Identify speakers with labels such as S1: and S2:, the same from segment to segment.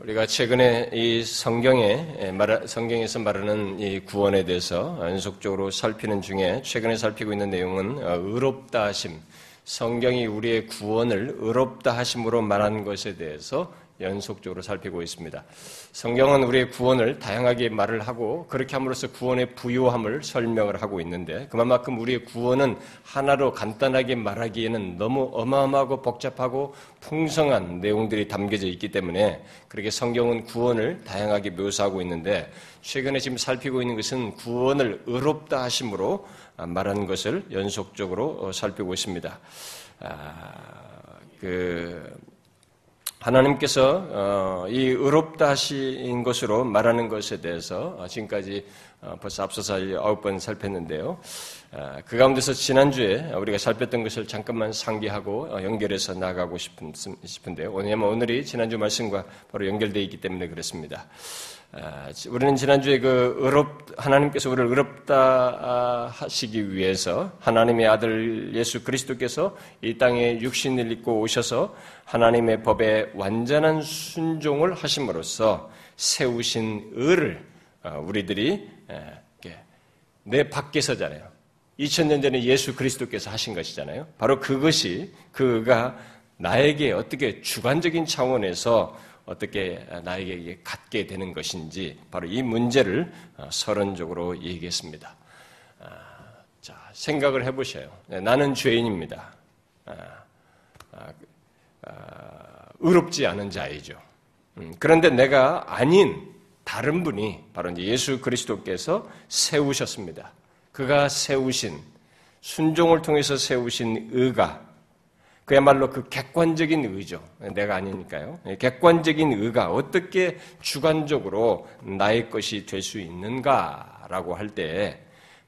S1: 우리가 최근에 이 성경에 성경에서 말하는 이 구원에 대해서 연속적으로 살피는 중에 최근에 살피고 있는 내용은 어, 의롭다 하심, 성경이 우리의 구원을 의롭다 하심으로 말하는 것에 대해서 연속적으로 살피고 있습니다. 성경은 우리의 구원을 다양하게 말을 하고 그렇게 함으로써 구원의 부요함을 설명을 하고 있는데 그만큼 우리의 구원은 하나로 간단하게 말하기에는 너무 어마어마하고 복잡하고 풍성한 내용들이 담겨져 있기 때문에 그렇게 성경은 구원을 다양하게 묘사하고 있는데 최근에 지금 살피고 있는 것은 구원을 의롭다 하심으로 말하는 것을 연속적으로 살피고 있습니다. 아, 그 하나님께서 어, 이 의롭다 하신 것으로 말하는 것에 대해서 어, 지금까지 어, 벌써 앞서서 아홉 번 살폈는데요. 그 가운데서 지난주에 우리가 살폈던 것을 잠깐만 상기하고 연결해서 나가고 싶은데요. 왜냐하면 오늘이 지난주 말씀과 바로 연결되어 있기 때문에 그렇습니다. 아, 우리는 지난주에 그 의롭, 하나님께서 우리를 의롭다 하시기 위해서 하나님의 아들 예수 그리스도께서 이 땅에 육신을 입고 오셔서 하나님의 법에 완전한 순종을 하심으로써 세우신 의를 어, 우리들이 내 밖에서잖아요. 2000년 전에 예수 그리스도께서 하신 것이잖아요. 바로 그것이 그가 나에게 어떻게 주관적인 차원에서 어떻게 나에게 갖게 되는 것인지 바로 이 문제를 어, 서론적으로 얘기했습니다. 아, 자, 생각을 해보셔요. 네, 나는 죄인입니다. 아, 아, 의롭지 않은 자이죠. 음, 그런데 내가 아닌 다른 분이 바로 예수 그리스도께서 세우셨습니다. 그가 세우신 순종을 통해서 세우신 의가 그야말로 그 객관적인 의죠. 내가 아니니까요. 예, 객관적인 의가 어떻게 주관적으로 나의 것이 될 수 있는가라고 할 때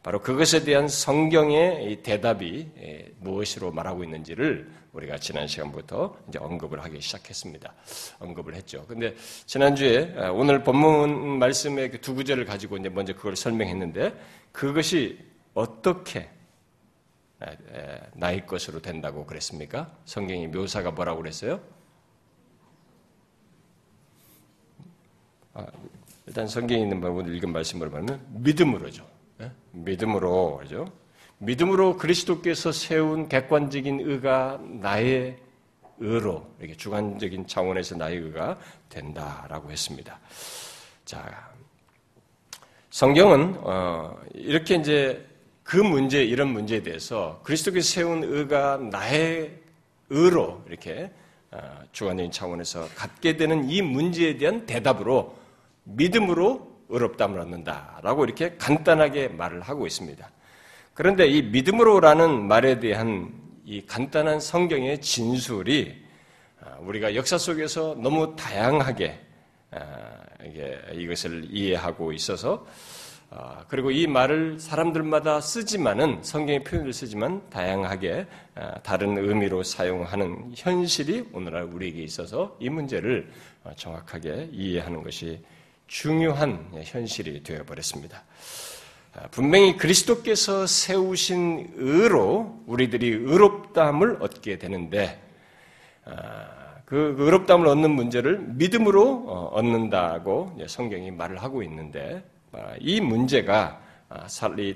S1: 바로 그것에 대한 성경의 대답이 예, 무엇으로 말하고 있는지를 우리가 지난 시간부터 이제 언급을 하기 시작했습니다. 언급을 했죠. 근데 지난주에 아, 오늘 본문 말씀의 그두 구절을 가지고 이제 먼저 그걸 설명했는데 그것이 어떻게 나의 것으로 된다고 그랬습니까? 성경이 묘사가 뭐라고 그랬어요? 아, 일단 성경에 있는 오늘 읽은 말씀으로 말하면 믿음으로죠. 예? 믿음으로 그죠? 믿음으로 그리스도께서 세운 객관적인 의가 나의 의로 이렇게 주관적인 차원에서 나의 의가 된다라고 했습니다. 자, 성경은 어, 이렇게 이제 그 문제, 이런 문제에 대해서 그리스도께서 세운 의가 나의 의로 이렇게 어, 주관적인 차원에서 갖게 되는 이 문제에 대한 대답으로 믿음으로 의롭담을 얻는다라고 이렇게 간단하게 말을 하고 있습니다. 그런데 이 믿음으로라는 말에 대한 이 간단한 성경의 진술이 어, 우리가 역사 속에서 너무 다양하게 어, 이것을 이해하고 있어서 아, 그리고 이 말을 사람들마다 쓰지만은 성경의 표현을 쓰지만 다양하게 아, 다른 의미로 사용하는 현실이 오늘날 우리에게 있어서 이 문제를 어, 정확하게 이해하는 것이 중요한 현실이 되어버렸습니다. 아, 분명히 그리스도께서 세우신 의로 우리들이 의롭다함을 얻게 되는데 그 의롭다함을 얻는 문제를 믿음으로 어, 얻는다고 성경이 말을 하고 있는데 아, 이 문제가 아,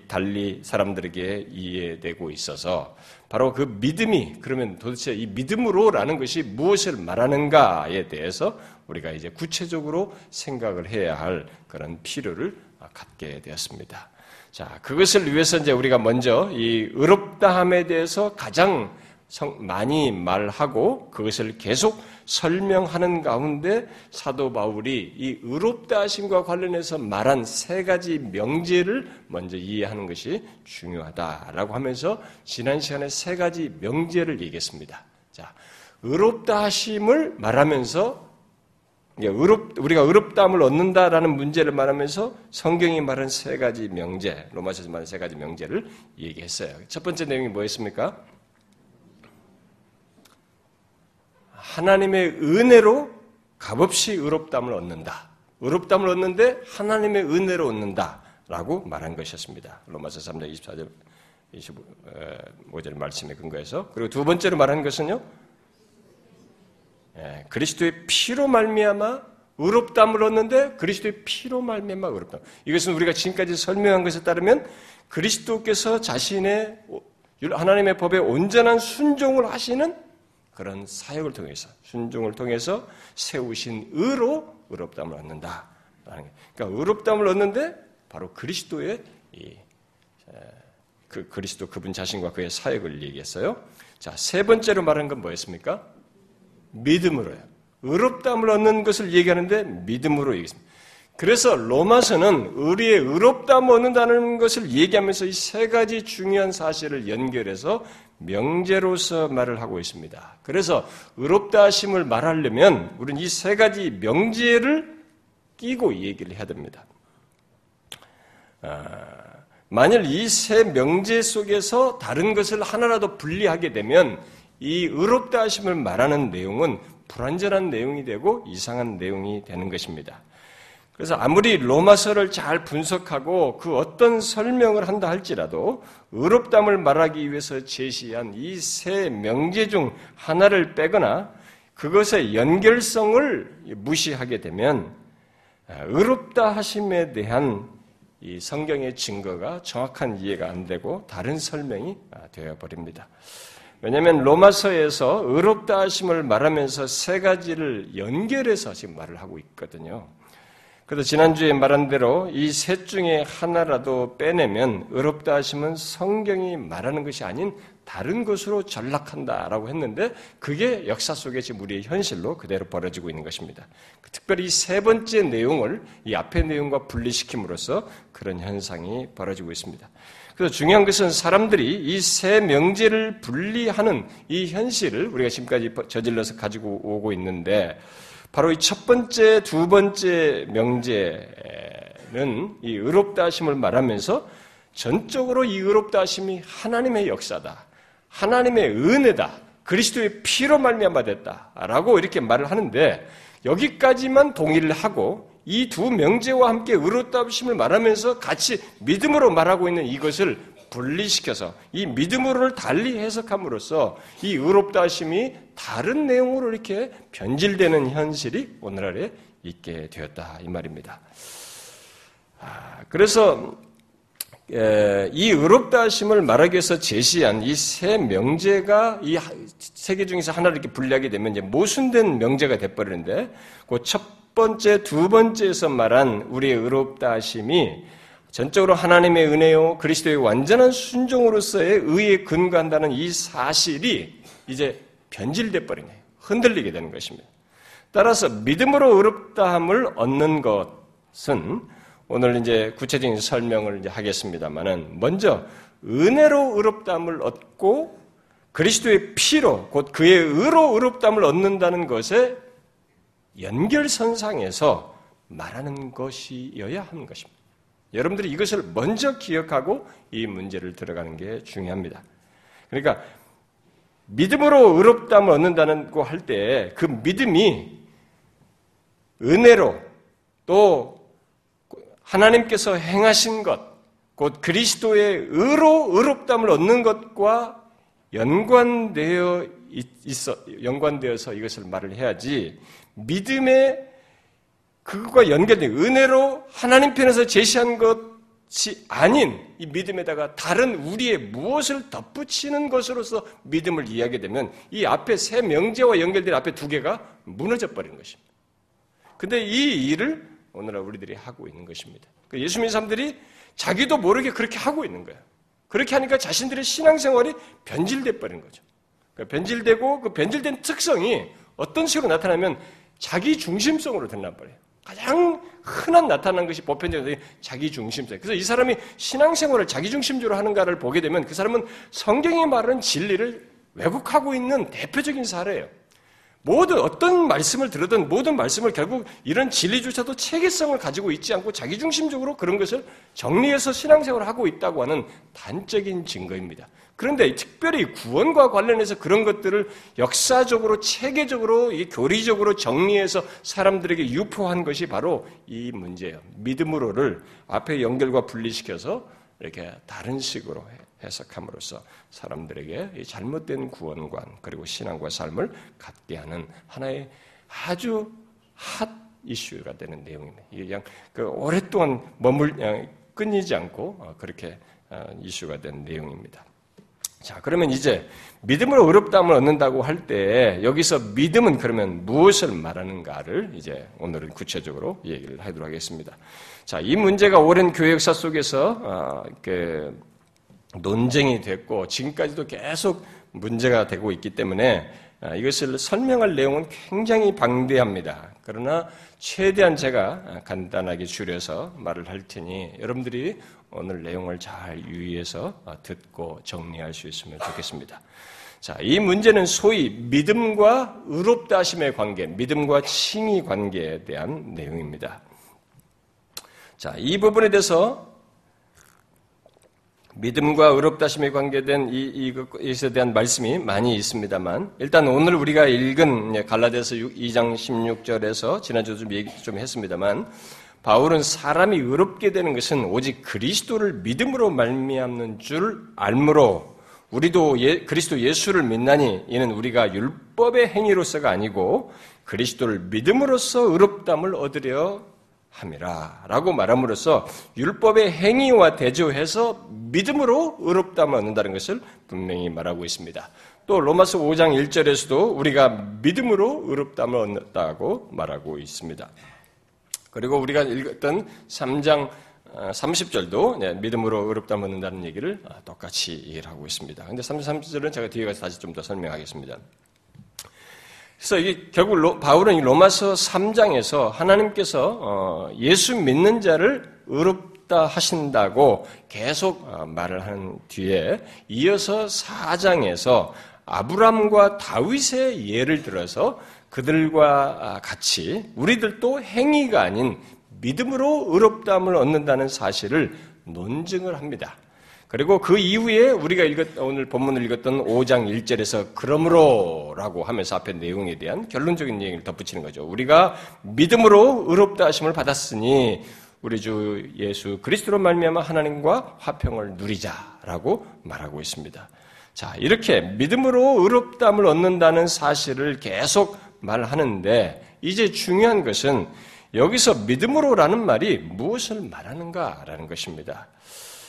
S1: 달리 사람들에게 이해되고 있어서 바로 그 믿음이 그러면 도대체 이 믿음으로라는 것이 무엇을 말하는가에 대해서 우리가 이제 구체적으로 생각을 해야 할 그런 필요를 갖게 되었습니다. 자, 그것을 위해서 이제 우리가 먼저 이 의롭다함에 대해서 가장 많이 말하고 그것을 계속 설명하는 가운데 사도 바울이 이 의롭다 하심과 관련해서 말한 세 가지 명제를 먼저 이해하는 것이 중요하다라고 하면서 지난 시간에 세 가지 명제를 얘기했습니다. 자, 의롭다 하심을 말하면서 우리가 의롭다함을 얻는다라는 문제를 말하면서 성경이 말한 세 가지 명제, 로마서에서 말한 세 가지 명제를 얘기했어요. 첫 번째 내용이 뭐였습니까? 하나님의 은혜로 값없이 의롭담을 얻는다. 의롭담을 얻는데 하나님의 은혜로 얻는다. 라고 말한 것이었습니다. 로마서 3장 24절, 25절 말씀에 근거해서. 그리고 두 번째로 말한 것은요, 예, 그리스도의 피로 말미암아 의롭다함을 얻는데 그리스도의 피로 말미암아 의롭다. 이것은 우리가 지금까지 설명한 것에 따르면 그리스도께서 자신의 하나님의 법에 온전한 순종을 하시는 그런 사역을 통해서 순종을 통해서 세우신 의로 의롭다함을 얻는다. 그러니까 의롭다함을 얻는데 바로 그리스도의 이, 그 그리스도 그분 자신과 그의 사역을 얘기했어요. 자, 세 번째로 말한 건 뭐였습니까? 믿음으로요. 의롭다함을 얻는 것을 얘기하는데 믿음으로 얘기했습니다. 그래서 로마서는 우리의 의롭다함을 얻는다는 것을 얘기하면서 이 세 가지 중요한 사실을 연결해서 명제로서 말을 하고 있습니다. 그래서 의롭다 하심을 말하려면 우리는 이 세 가지 명제를 끼고 얘기를 해야 됩니다. 아, 만일 이 세 명제 속에서 다른 것을 하나라도 분리하게 되면 이 의롭다 하심을 말하는 내용은 불완전한 내용이 되고 이상한 내용이 되는 것입니다. 그래서 아무리 로마서를 잘 분석하고 그 어떤 설명을 한다 할지라도 의롭담을 말하기 위해서 제시한 이 세 명제 중 하나를 빼거나 그것의 연결성을 무시하게 되면 의롭다 하심에 대한 이 성경의 증거가 정확한 이해가 안 되고 다른 설명이 되어 버립니다. 왜냐하면 로마서에서 의롭다 하심을 말하면서 세 가지를 연결해서 지금 말을 하고 있거든요. 그래서 지난주에 말한 대로 이 셋 중에 하나라도 빼내면 의롭다 하심은 성경이 말하는 것이 아닌 다른 것으로 전락한다라고 했는데 그게 역사 속에 지금 우리의 현실로 그대로 벌어지고 있는 것입니다. 특별히 세 번째 내용을 이 앞의 내용과 분리시킴으로써 그런 현상이 벌어지고 있습니다. 그래서 중요한 것은 사람들이 이 세 명제를 분리하는 이 현실을 우리가 지금까지 저질러서 가지고 오고 있는데 바로 이 첫 번째, 두 번째 명제는 이 의롭다 하심을 말하면서 전적으로 이 의롭다 하심이 하나님의 역사다. 하나님의 은혜다. 그리스도의 피로 말미암아 됐다라고 이렇게 말을 하는데 여기까지만 동의를 하고 이 두 명제와 함께 의롭다 하심을 말하면서 같이 믿음으로 말하고 있는 이것을 분리시켜서 이 믿음으로를 달리 해석함으로써 이 의롭다 하심이 다른 내용으로 이렇게 변질되는 현실이 오늘날에 있게 되었다 이 말입니다. 아, 그래서 이 의롭다 하심을 말하기 위해서 제시한 이 세 명제가 이 세 개 중에서 하나를 이렇게 분리하게 되면 이제 모순된 명제가 돼버리는데 그 첫 번째, 두 번째에서 말한 우리의 의롭다 하심이 전적으로 하나님의 은혜요 그리스도의 완전한 순종으로서의 의에 근거한다는 이 사실이 이제 변질돼 버린 거예요. 흔들리게 되는 것입니다. 따라서 믿음으로 의롭다함을 얻는 것은 오늘 이제 구체적인 설명을 이제 하겠습니다만은 먼저 은혜로 의롭다함을 얻고 그리스도의 피로 곧 그의 의로 의롭다함을 얻는다는 것에 연결선상에서 말하는 것이어야 하는 것입니다. 여러분들이 이것을 먼저 기억하고 이 문제를 들어가는 게 중요합니다. 그러니까 믿음으로 의롭다함을 얻는다는 거할때 그 믿음이 은혜로 또 하나님께서 행하신 것, 곧 그리스도의 의로 의롭다함을 얻는 것과 연관되어 있어 연관되어서 이것을 말을 해야지 믿음의 그것과 연결된 은혜로 하나님 편에서 제시한 것이 아닌 이 믿음에다가 다른 우리의 무엇을 덧붙이는 것으로서 믿음을 이해하게 되면 이 앞에 세 명제와 연결된 앞에 두 개가 무너져 버리는 것입니다. 근데 이 일을 오늘날 우리들이 하고 있는 것입니다. 그 예수 믿는 사람들이 자기도 모르게 그렇게 하고 있는 거예요. 그렇게 하니까 자신들의 신앙생활이 변질돼 버린 거죠. 그러니까 변질되고 그 변질된 특성이 어떤 식으로 나타나면 자기 중심성으로 드러나버려요. 가장 흔한 나타난 것이 보편적인 자기 중심성. 그래서 이 사람이 신앙생활을 자기 중심적으로 하는가를 보게 되면 그 사람은 성경이 말하는 진리를 왜곡하고 있는 대표적인 사례예요. 모든 어떤 말씀을 들으든 모든 말씀을 결국 이런 진리조차도 체계성을 가지고 있지 않고 자기중심적으로 그런 것을 정리해서 신앙생활을 하고 있다고 하는 단적인 증거입니다. 그런데 특별히 구원과 관련해서 그런 것들을 역사적으로 체계적으로 교리적으로 정리해서 사람들에게 유포한 것이 바로 이 문제예요. 믿음으로를 앞에 연결과 분리시켜서 이렇게 다른 식으로 해석함으로써 사람들에게 잘못된 구원관 그리고 신앙과 삶을 갖게 하는 하나의 아주 핫 이슈가 되는 내용입니다. 이게 그냥 그 오랫동안 머물 끊이지 않고 어, 그렇게 어, 이슈가 된 내용입니다. 자, 그러면 이제 믿음으로 의롭다함을 얻는다고 할 때 여기서 믿음은 그러면 무엇을 말하는가를 이제 오늘은 구체적으로 얘기를 하도록 하겠습니다. 자, 이 문제가 오랜 교회 역사 속에서 어, 그 논쟁이 됐고 지금까지도 계속 문제가 되고 있기 때문에 아, 이것을 설명할 내용은 굉장히 방대합니다. 그러나 최대한 제가 간단하게 줄여서 말을 할 테니 여러분들이 오늘 내용을 잘 유의해서 듣고 정리할 수 있으면 좋겠습니다. 자, 이 문제는 소위 믿음과 의롭다 하심의 관계, 믿음과 칭의 관계에 대한 내용입니다. 자, 이 부분에 대해서 믿음과 의롭다심에 관계된 이, 이것에 대한 말씀이 많이 있습니다만, 일단 오늘 우리가 읽은 갈라디아서 2장 16절에서 지난주도 좀 얘기 좀 했습니다만, 바울은 사람이 의롭게 되는 것은 오직 그리스도를 믿음으로 말미암는 줄 알므로 우리도 예, 그리스도 예수를 믿나니 이는 우리가 율법의 행위로서가 아니고 그리스도를 믿음으로써 의롭담을 얻으려 함이라. 라고 말함으로써 율법의 행위와 대조해서 믿음으로 의롭다만 얻는다는 것을 분명히 말하고 있습니다. 또 로마서 5장 1절에서도 우리가 믿음으로 의롭다을 얻는다고 말하고 있습니다. 그리고 우리가 읽었던 3장 30절도 어, 믿음으로 의롭다 얻는다는 얘기를 어, 똑같이 이해를 하고 있습니다. 근데 33절은 제가 뒤에 가서 다시 좀 더 설명하겠습니다. 그래서 이게 결국 로, 바울은 로마서 3장에서 하나님께서 어, 예수 믿는 자를 의롭다 하신다고 계속 어, 말을 한 뒤에 이어서 4장에서 아브람과 다윗의 예를 들어서 그들과 아, 같이 우리들도 행위가 아닌 믿음으로 의롭다함을 얻는다는 사실을 논증을 합니다. 그리고 그 이후에 우리가 읽었, 오늘 본문을 읽었던 5장 1절에서 그러므로 라고 하면서 앞에 내용에 대한 결론적인 얘기를 덧붙이는 거죠. 우리가 믿음으로 의롭다 하심을 받았으니 우리 주 예수 그리스도로 말미암아 하나님과 화평을 누리자라고 말하고 있습니다. 자, 이렇게 믿음으로 의롭다함을 얻는다는 사실을 계속 말하는데 이제 중요한 것은 여기서 믿음으로라는 말이 무엇을 말하는가라는 것입니다.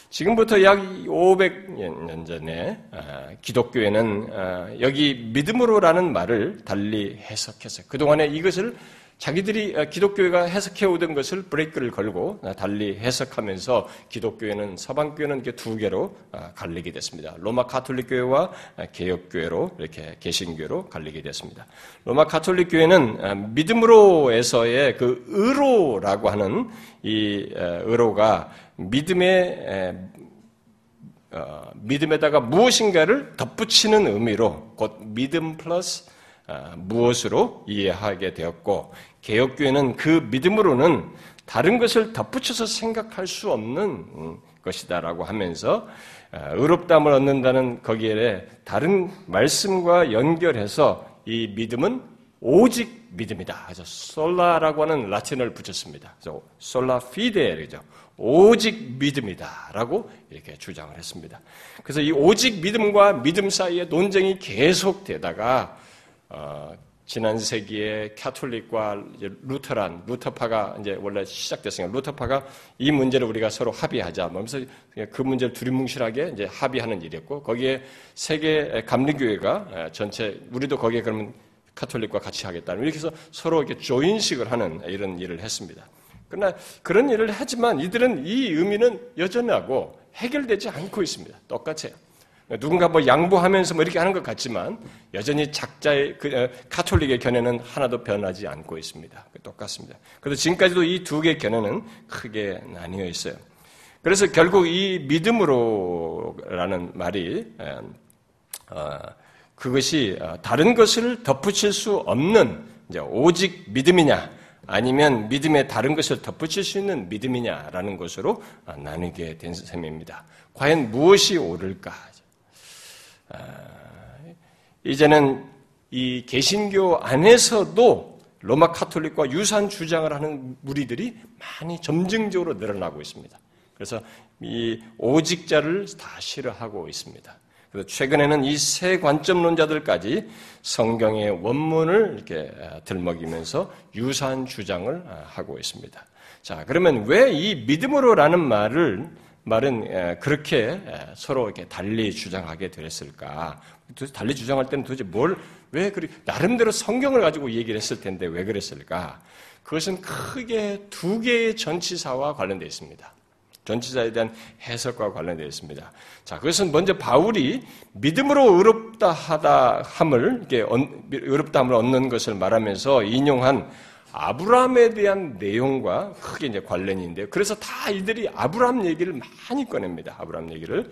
S1: 지금부터 약 500년 전에 아, 기독교에는 아, 여기 믿음으로라는 말을 달리 해석해서 그동안에 이것을 자기들이 아, 기독교회가 해석해 오던 것을 브레이크를 걸고 달리 해석하면서 기독교회는 서방교회는 이렇게 두 개로 갈리게 됐습니다. 로마 카톨릭 교회와 개혁 교회로 이렇게 개신교로 갈리게 됐습니다. 로마 카톨릭 교회는 믿음으로에서의 그 의로라고 하는 이 의로가 믿음의 어, 믿음에다가 무엇인가를 덧붙이는 의미로 곧 믿음 플러스 어, 무엇으로 이해하게 되었고 개혁교회는 그 믿음으로는 다른 것을 덧붙여서 생각할 수 없는 음, 것이다라고 하면서 어, 의롭담을 얻는다는 거기에 다른 말씀과 연결해서 이 믿음은 오직 믿음이다. 그래서 솔라라고 하는 라틴어를 붙였습니다. 그래서 솔라 피데죠. 오직 믿음이다라고 이렇게 주장을 했습니다. 그래서 이 오직 믿음과 믿음 사이의 논쟁이 계속되다가 어, 지난 세기에 캐톨릭과 루터란 루터파가 이제 원래 시작됐으니까 루터파가 이 문제를 우리가 서로 합의하자. 하면서 그 문제를 두리뭉실하게 이제 합의하는 일이었고 거기에 세계 감리교회가 전체 우리도 거기에 그러면 카톨릭과 같이 하겠다는 이렇게 해서 서로 이렇게 조인식을 하는 이런 일을 했습니다. 그러나 그런 일을 하지만 이들은 이 의미는 여전하고 해결되지 않고 있습니다. 똑같아요. 누군가 뭐 양보하면서 뭐 이렇게 하는 것 같지만 여전히 작자의 그 어, 카톨릭의 견해는 하나도 변하지 않고 있습니다. 똑같습니다. 그래서 지금까지도 이 두 개의 견해는 크게 나뉘어 있어요. 그래서 결국 이 믿음으로라는 말이 어, 그것이 어, 다른 것을 덧붙일 수 없는 오직 믿음이냐 아니면 믿음의 다른 것을 덧붙일 수 있는 믿음이냐라는 것으로 나누게 된 셈입니다. 과연 무엇이 옳을까? 아, 이제는 이 개신교 안에서도 로마 카톨릭과 유사한 주장을 하는 무리들이 많이 점증적으로 늘어나고 있습니다. 그래서 이 오직자를 다 싫어하고 있습니다. 그래서 최근에는 이 세 관점론자들까지 성경의 원문을 이렇게 들먹이면서 유사한 주장을 하고 있습니다. 자, 그러면 왜 이 믿음으로라는 말을 말은 그렇게 서로 이렇게 달리 주장하게 되었을까? 달리 주장할 때는 도대체 뭘, 왜 그리, 나름대로 성경을 가지고 얘기를 했을 텐데 왜 그랬을까? 그것은 크게 두 개의 전치사와 관련되어 있습니다. 전치사에 대한 해석과 관련되어 있습니다. 자, 그것은 먼저 바울이 믿음으로 의롭다 하다 함을, 이렇게 의롭다 함을 얻는 것을 말하면서 인용한 아브라함에 대한 내용과 크게 이제 관련이 있는데요. 그래서 다 이들이 아브라함 얘기를 많이 꺼냅니다. 아브라함 얘기를.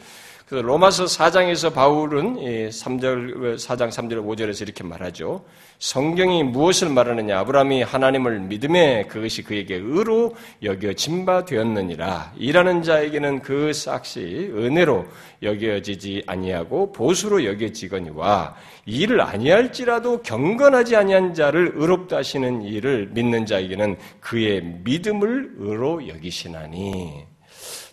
S1: 그래서 로마서 4장에서 바울은 3절, 4장 3절 5절에서 이렇게 말하죠. 성경이 무엇을 말하느냐? 아브라함이 하나님을 믿음에 그것이 그에게 의로 여겨진 바 되었느니라. 일하는 자에게는 그 싹시 은혜로 여겨지지 아니하고 보수로 여겨지거니와 일을 아니할지라도 경건하지 아니한 자를 의롭다 하시는 일을 믿는 자에게는 그의 믿음을 의로 여기시나니.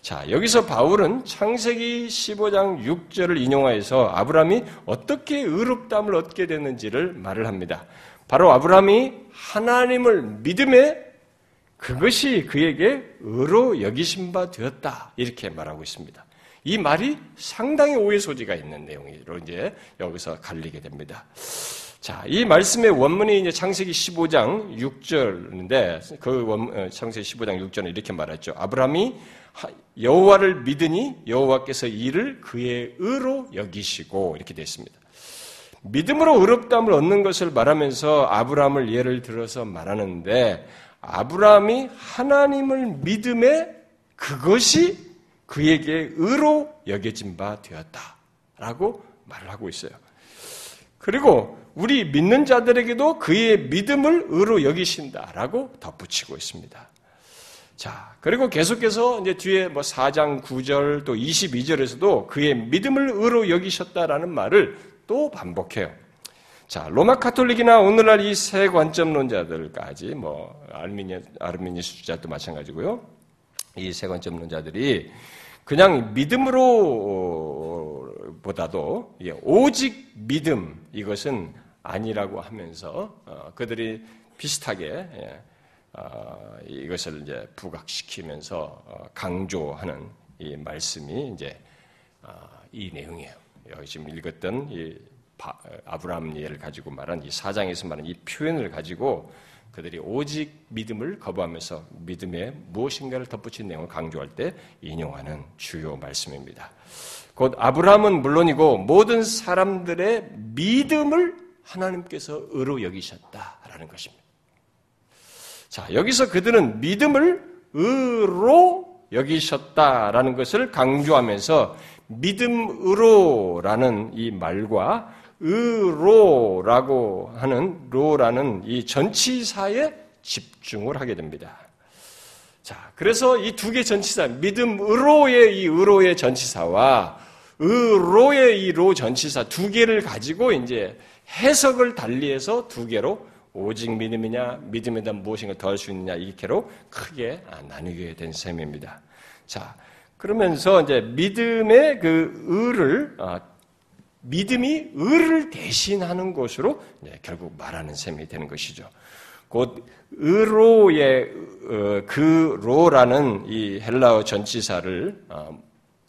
S1: 자, 여기서 바울은 창세기 15장 6절을 인용하여서 아브라함이 어떻게 의롭담을 얻게 됐는지를 말을 합니다. 바로 아브라함이 하나님을 믿음에 그것이 그에게 의로 여기신 바 되었다. 이렇게 말하고 있습니다. 이 말이 상당히 오해 소지가 있는 내용으로 이제 여기서 갈리게 됩니다. 자, 이 말씀의 원문이 이제 창세기 15장 6절인데 그 원, 어, 창세기 15장 6절은 이렇게 말했죠. 아브라함이 여호와를 믿으니 여호와께서 이를 그의 의로 여기시고 이렇게 됐습니다. 믿음으로 의롭다함을 얻는 것을 말하면서 아브라함을 예를 들어서 말하는데 아브라함이 하나님을 믿음에 그것이 그에게 의로 여겨진 바 되었다라고 말을 하고 있어요. 그리고 우리 믿는 자들에게도 그의 믿음을 의로 여기신다라고 덧붙이고 있습니다. 자, 그리고 계속해서 이제 뒤에 뭐 4장 9절 또 22절에서도 그의 믿음을 의로 여기셨다라는 말을 또 반복해요. 자, 로마 카톨릭이나 오늘날 이 세 관점론자들까지 뭐 아르미니 아르미니스주자도 마찬가지고요. 이 세 관점론자들이 그냥 믿음으로 보다도 오직 믿음 이것은 아니라고 하면서 어, 그들이 비슷하게 예, 어, 이것을 이제 부각시키면서 어, 강조하는 이 말씀이 이제 어, 이 내용이에요. 여기 지금 읽었던 이 아브라함 예를 가지고 말한 이 사장에서 말한 이 표현을 가지고 그들이 오직 믿음을 거부하면서 믿음에 무엇인가를 덧붙인 내용을 강조할 때 인용하는 주요 말씀입니다. 곧 아브라함은 물론이고 모든 사람들의 믿음을 하나님께서 의로 여기셨다라는 것입니다. 자, 여기서 그들은 믿음을 의로 여기셨다라는 것을 강조하면서 믿음으로라는 이 말과 의로라고 하는 로라는 이 전치사에 집중을 하게 됩니다. 자, 그래서 이 두 개 전치사, 믿음으로의 이 의로의 전치사와 의로의 이 로 전치사 두 개를 가지고 이제 해석을 달리해서 두 개로 오직 믿음이냐, 믿음에 대한 무엇인가 더할 수 있느냐, 이렇게로 크게 나누게 된 셈입니다. 자, 그러면서 이제 믿음의 그 의를, 어, 믿음이 의를 대신하는 것으로 결국 말하는 셈이 되는 것이죠. 곧 의로의 어, 그 로라는 이 헬라어 전치사를 어,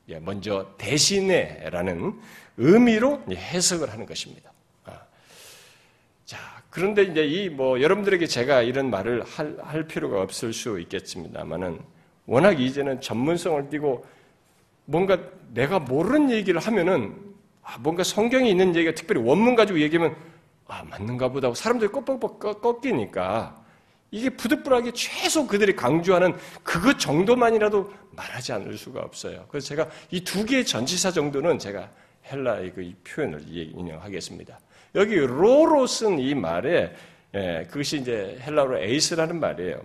S1: 예, 먼저 대신해라는 의미로 해석을 하는 것입니다. 그런데 이제 이 뭐 여러분들에게 제가 이런 말을 할, 할 필요가 없을 수 있겠습니다만은 워낙 이제는 전문성을 띠고 뭔가 내가 모르는 얘기를 하면은 아, 뭔가 성경에 있는 얘기가 특별히 원문 가지고 얘기하면 아 맞는가 보다 하고 사람들이 꺾뻑뻑 꺾이니까 이게 부득불하게 최소 그들이 강조하는 그것 정도만이라도 말하지 않을 수가 없어요. 그래서 제가 이 두 개의 전치사 정도는 제가 헬라의 그 표현을 인용하겠습니다. 여기 로로 쓴 이 말에 예, 그것이 이제 헬라어로 에이스라는 말이에요.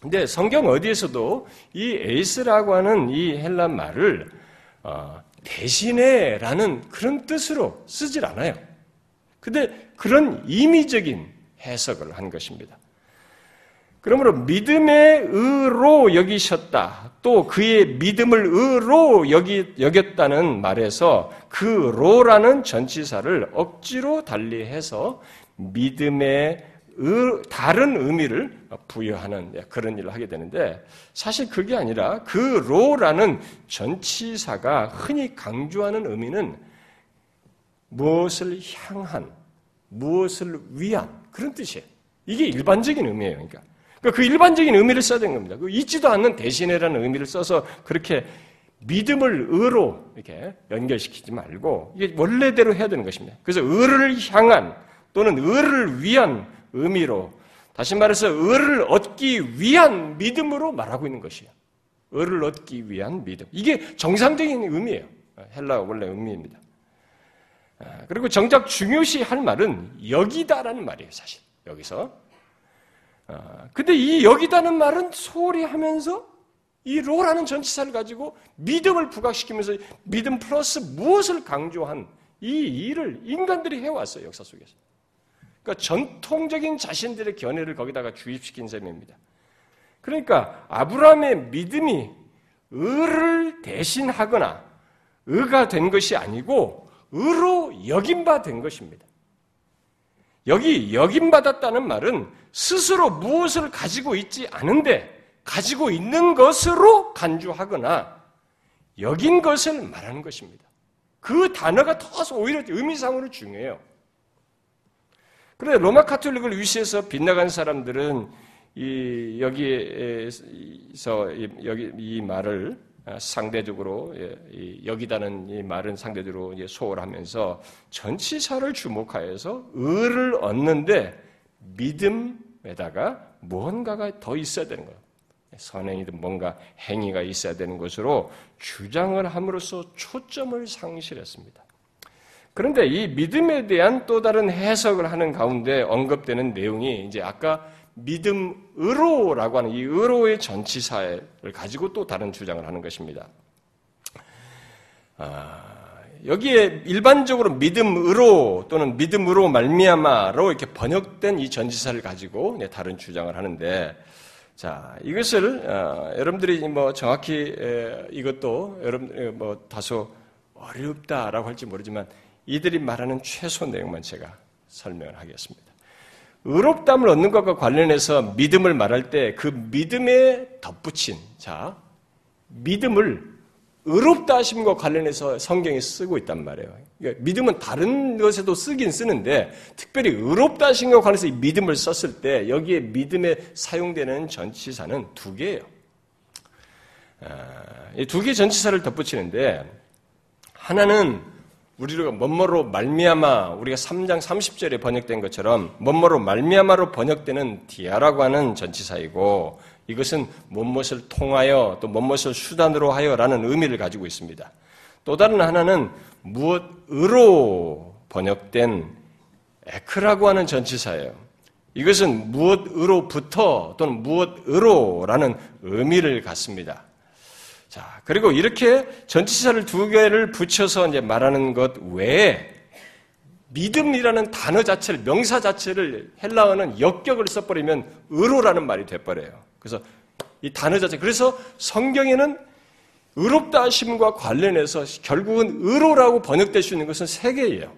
S1: 근데 성경 어디에서도 이 에이스라고 하는 이 헬라 말을 어, 대신에라는 그런 뜻으로 쓰질 않아요. 근데 그런 임의적인 해석을 한 것입니다. 그러므로 믿음의 의로 여기셨다. 또 그의 믿음을 의로 여기, 여겼다는 말에서 그 로라는 전치사를 억지로 달리해서 믿음의 의, 다른 의미를 부여하는 그런 일을 하게 되는데 사실 그게 아니라 그 로라는 전치사가 흔히 강조하는 의미는 무엇을 향한, 무엇을 위한 그런 뜻이에요. 이게 일반적인 의미예요. 그러니까. 그러니까 그 일반적인 의미를 써야 되는 겁니다. 그 있지도 않는 대신에라는 의미를 써서 그렇게 믿음을 의로 이렇게 연결시키지 말고 이게 원래대로 해야 되는 것입니다. 그래서 의를 향한 또는 의를 위한 의미로 다시 말해서 의를 얻기 위한 믿음으로 말하고 있는 것이에요. 의를 얻기 위한 믿음. 이게 정상적인 의미예요. 헬라 원래 의미입니다. 아, 그리고 정작 중요시 할 말은 여기다라는 말이에요, 사실. 여기서. 아, 근데 이 여기다는 말은 소홀히 하면서 이 로라는 전치사를 가지고 믿음을 부각시키면서 믿음 플러스 무엇을 강조한 이 일을 인간들이 해왔어요, 역사 속에서. 그러니까 전통적인 자신들의 견해를 거기다가 주입시킨 셈입니다. 그러니까 아브라함의 믿음이 의를 대신하거나 의가 된 것이 아니고 의로 여김바 된 것입니다. 여기 여김받았다는 말은 스스로 무엇을 가지고 있지 않은데 가지고 있는 것으로 간주하거나 여긴 것을 말하는 것입니다. 그 단어가 더 오히려 의미상으로 중요해요. 그런데 로마 카톨릭을 위시해서 빗나간 사람들은 이 여기에서 여기 이 말을 상대적으로 예, 여기다는 이 말은 상대적으로 소홀하면서 전치사를 주목하여서 의를 얻는데 믿음에다가 무언가가 더 있어야 되는 거예요. 선행이든 뭔가 행위가 있어야 되는 것으로 주장을 함으로써 초점을 상실했습니다. 그런데 이 믿음에 대한 또 다른 해석을 하는 가운데 언급되는 내용이 이제 아까 믿음으로라고 하는 이 의로의 전치사를 가지고 또 다른 주장을 하는 것입니다. 아, 여기에 일반적으로 믿음으로 또는 믿음으로 말미암아로 이렇게 번역된 이 전치사를 가지고 다른 주장을 하는데 자 이것을 어, 여러분들이 뭐 정확히 에, 이것도 여러분 뭐 다소 어렵다라고 할지 모르지만 이들이 말하는 최소 내용만 제가 설명을 하겠습니다. 의롭담을 얻는 것과 관련해서 믿음을 말할 때 그 믿음에 덧붙인 자 믿음을 의롭다 하심과 관련해서 성경에 쓰고 있단 말이에요. 그러니까 믿음은 다른 것에도 쓰긴 쓰는데 특별히 의롭다 하심과 관련해서 이 믿음을 썼을 때 여기에 믿음에 사용되는 전치사는 두 개예요. 아, 두 개의 전치사를 덧붙이는데 하나는 우리가 뭐뭐로 말미암아 우리가 3장 30절에 번역된 것처럼 뭐뭐로 말미암아로 번역되는 디아라고 하는 전치사이고 이것은 무엇을 통하여 또 무엇을 수단으로 하여라는 의미를 가지고 있습니다. 또 다른 하나는 무엇으로 번역된 에크라고 하는 전치사예요. 이것은 무엇으로부터 또는 무엇으로라는 의미를 갖습니다. 자, 그리고 이렇게 전치사를 두 개를 붙여서 이제 말하는 것 외에 믿음이라는 단어 자체를, 명사 자체를 헬라어는 역격을 써버리면 의로라는 말이 돼버려요. 그래서 이 단어 자체, 그래서 성경에는 의롭다 하심과 관련해서 결국은 의로라고 번역될 수 있는 것은 세 개예요.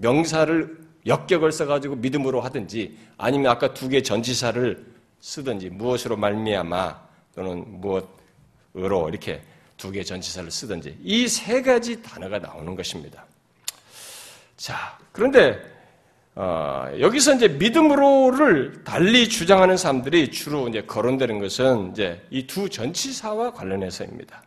S1: 명사를 역격을 써가지고 믿음으로 하든지 아니면 아까 두 개 전치사를 쓰든지 무엇으로 말미암아 또는 무엇 으로 이렇게 두 개의 전치사를 쓰든지 이 세 가지 단어가 나오는 것입니다. 자, 그런데 어, 여기서 이제 믿음으로를 달리 주장하는 사람들이 주로 이제 거론되는 것은 이제 이 두 전치사와 관련해서입니다.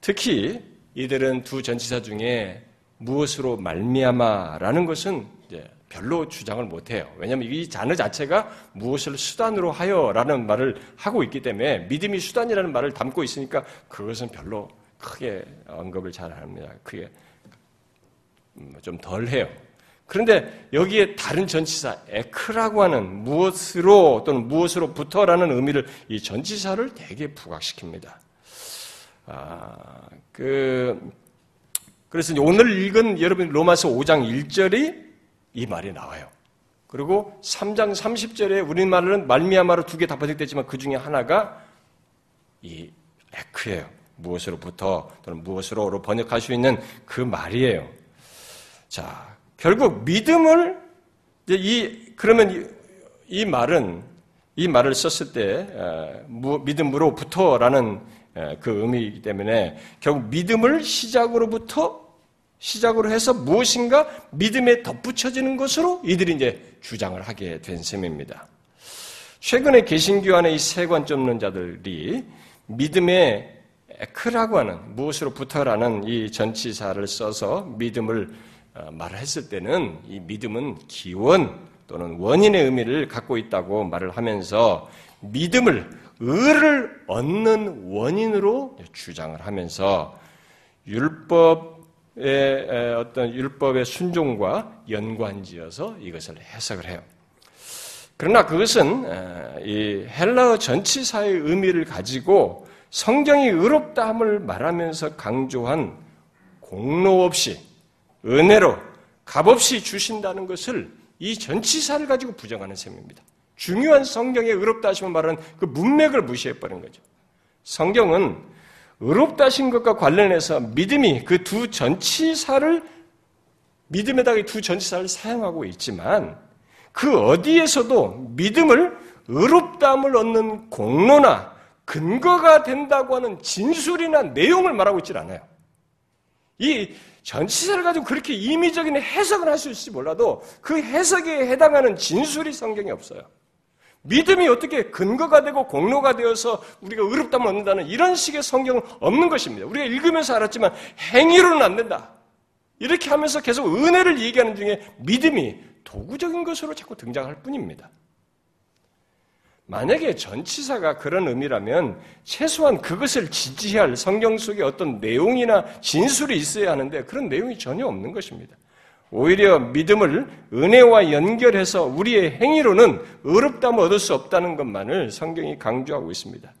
S1: 특히 이들은 두 전치사 중에 무엇으로 말미암아라는 것은 이제 별로 주장을 못해요. 왜냐하면 이 단어 자체가 무엇을 수단으로 하여라는 말을 하고 있기 때문에 믿음이 수단이라는 말을 담고 있으니까 그것은 별로 크게 언급을 잘 합니다. 크게 음, 좀 덜해요. 그런데 여기에 다른 전치사 에크라고 하는 무엇으로 또는 무엇으로부터라는 의미를 이 전치사를 대개 부각시킵니다. 아, 그 그래서 오늘 읽은 여러분 로마서 5장 1절이 이 말이 나와요. 그리고 3장 30절에 우리말은 말미암아로 두 개 다 번역되지만 그 중에 하나가 이 에크예요. 무엇으로부터 또는 무엇으로로 번역할 수 있는 그 말이에요. 자, 결국 믿음을 이 그러면 이, 이 말은 이 말을 썼을 때 믿음으로부터라는 그 의미이기 때문에 결국 믿음을 시작으로부터 시작으로 해서 무엇인가 믿음에 덧붙여지는 것으로 이들이 이제 주장을 하게 된 셈입니다. 최근에 개신교 안에 이 세 관점 자들이 믿음의 에크라고 하는 무엇으로 부터라는 이 전치사를 써서 믿음을 어, 말을 했을 때는 이 믿음은 기원 또는 원인의 의미를 갖고 있다고 말을 하면서 믿음을 의를 얻는 원인으로 주장을 하면서 율법의 어떤 율법의 순종과 연관지어서 이것을 해석을 해요. 그러나 그것은 이 헬라어 전치사의 의미를 가지고 성경이 의롭다함을 말하면서 강조한 공로 없이 은혜로 값없이 주신다는 것을 이 전치사를 가지고 부정하는 셈입니다. 중요한 성경의 의롭다 하시면 말하는 그 문맥을 무시해버린 거죠. 성경은 의롭다 하신 것과 관련해서 믿음이 그 두 전치사를 믿음에다가 두 전치사를 사용하고 있지만 그 어디에서도 믿음을 의롭다함을 얻는 공로나 근거가 된다고 하는 진술이나 내용을 말하고 있질 않아요. 이 전치사를 가지고 그렇게 임의적인 해석을 할 수 있을지 몰라도 그 해석에 해당하는 진술이 성경에 없어요. 믿음이 어떻게 근거가 되고 공로가 되어서 우리가 의롭다면 얻는다는 이런 식의 성경은 없는 것입니다. 우리가 읽으면서 알았지만 행위로는 안 된다. 이렇게 하면서 계속 은혜를 얘기하는 중에 믿음이 도구적인 것으로 자꾸 등장할 뿐입니다. 만약에 전치사가 그런 의미라면 최소한 그것을 지지할 성경 속에 어떤 내용이나 진술이 있어야 하는데 그런 내용이 전혀 없는 것입니다. 오히려 믿음을 은혜와 연결해서 우리의 행위로는 의롭다면 얻을 수 없다는 것만을 성경이 강조하고 있습니다.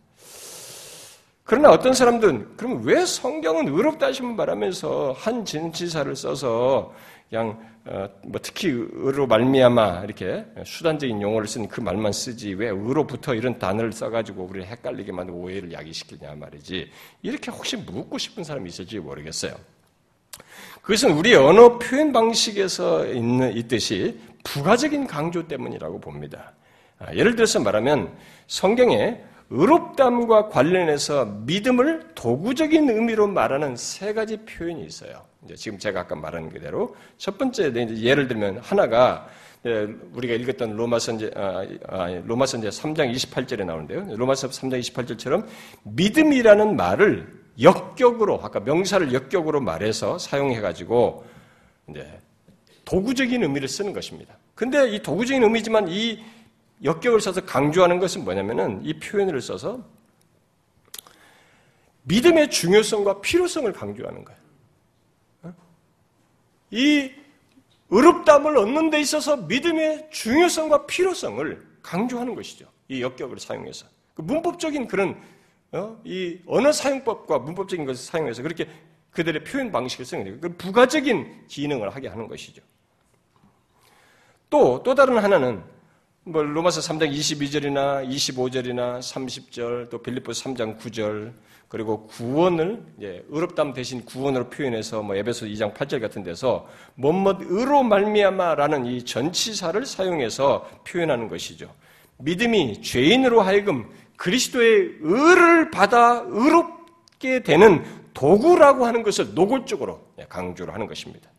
S1: 그러나 어떤 사람들은 그럼 왜 성경은 의롭다 하시면 말하면서 한 진치사를 써서 그냥 어, 뭐 특히 의로 말미암아 이렇게 수단적인 용어를 쓴 그 말만 쓰지 왜 의로부터 이런 단어를 써가지고 우리를 헷갈리게 만들고 오해를 야기시키냐 말이지 이렇게 혹시 묻고 싶은 사람이 있을지 모르겠어요. 그것은 우리의 언어 표현 방식에서 있는 있듯이 부가적인 강조 때문이라고 봅니다. 아, 예를 들어서 말하면 성경에 의롭담과 관련해서 믿음을 도구적인 의미로 말하는 세 가지 표현이 있어요. 지금 제가 아까 말한 그대로 첫 번째 예를 들면 하나가 우리가 읽었던 로마선제 아, 아, 로마선제 3장 28절에 나오는데요. 로마서 3장 28절처럼 믿음이라는 말을 역격으로 아까 명사를 역격으로 말해서 사용해 가지고 이제 도구적인 의미를 쓰는 것입니다. 근데 이 도구적인 의미지만 이 역격을 써서 강조하는 것은 뭐냐면은 이 표현을 써서 믿음의 중요성과 필요성을 강조하는 거예요. 어? 이 의롭담을 얻는 데 있어서 믿음의 중요성과 필요성을 강조하는 것이죠. 이 역격을 사용해서. 그 문법적인 그런 어? 이 언어 사용법과 문법적인 것을 사용해서 그렇게 그들의 표현 방식을 쓰는 거예요. 그 부가적인 기능을 하게 하는 것이죠. 또, 또 다른 하나는 뭐 로마서 3장 22절이나 25절이나 30절 또 빌립보서 3장 9절 그리고 구원을 예, 의롭담 대신 구원으로 표현해서 뭐 에베소 2장 8절 같은 데서 뭐뭇 의로 말미암아라는 이 전치사를 사용해서 표현하는 것이죠. 믿음이 죄인으로 하여금 그리스도의 의를 받아 의롭게 되는 도구라고 하는 것을 노골적으로 예, 강조를 하는 것입니다.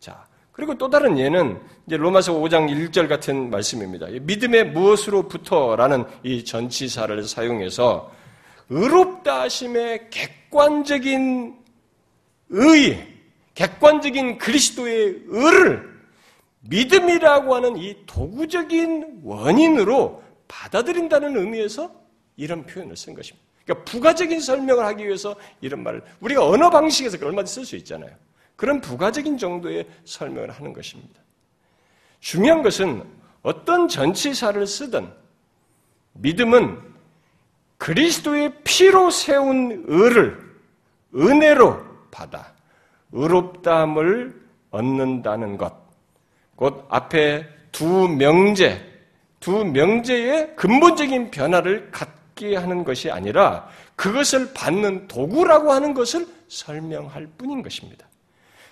S1: 자, 그리고 또 다른 예는 이제 로마서 5장 1절 같은 말씀입니다. 믿음의 무엇으로부터라는 이 전치사를 사용해서 의롭다 하심의 객관적인 의, 객관적인 그리스도의 의를 믿음이라고 하는 이 도구적인 원인으로 받아들인다는 의미에서 이런 표현을 쓴 것입니다. 그러니까 부가적인 설명을 하기 위해서 이런 말을 우리가 언어 방식에서 얼마든지 쓸 수 있잖아요. 그런 부가적인 정도의 설명을 하는 것입니다. 중요한 것은 어떤 전치사를 쓰든 믿음은 그리스도의 피로 세운 의를 은혜로 받아 의롭다함을 얻는다는 것. 곧 앞에 두 명제, 두 명제의 근본적인 변화를 갖게 하는 것이 아니라 그것을 받는 도구라고 하는 것을 설명할 뿐인 것입니다.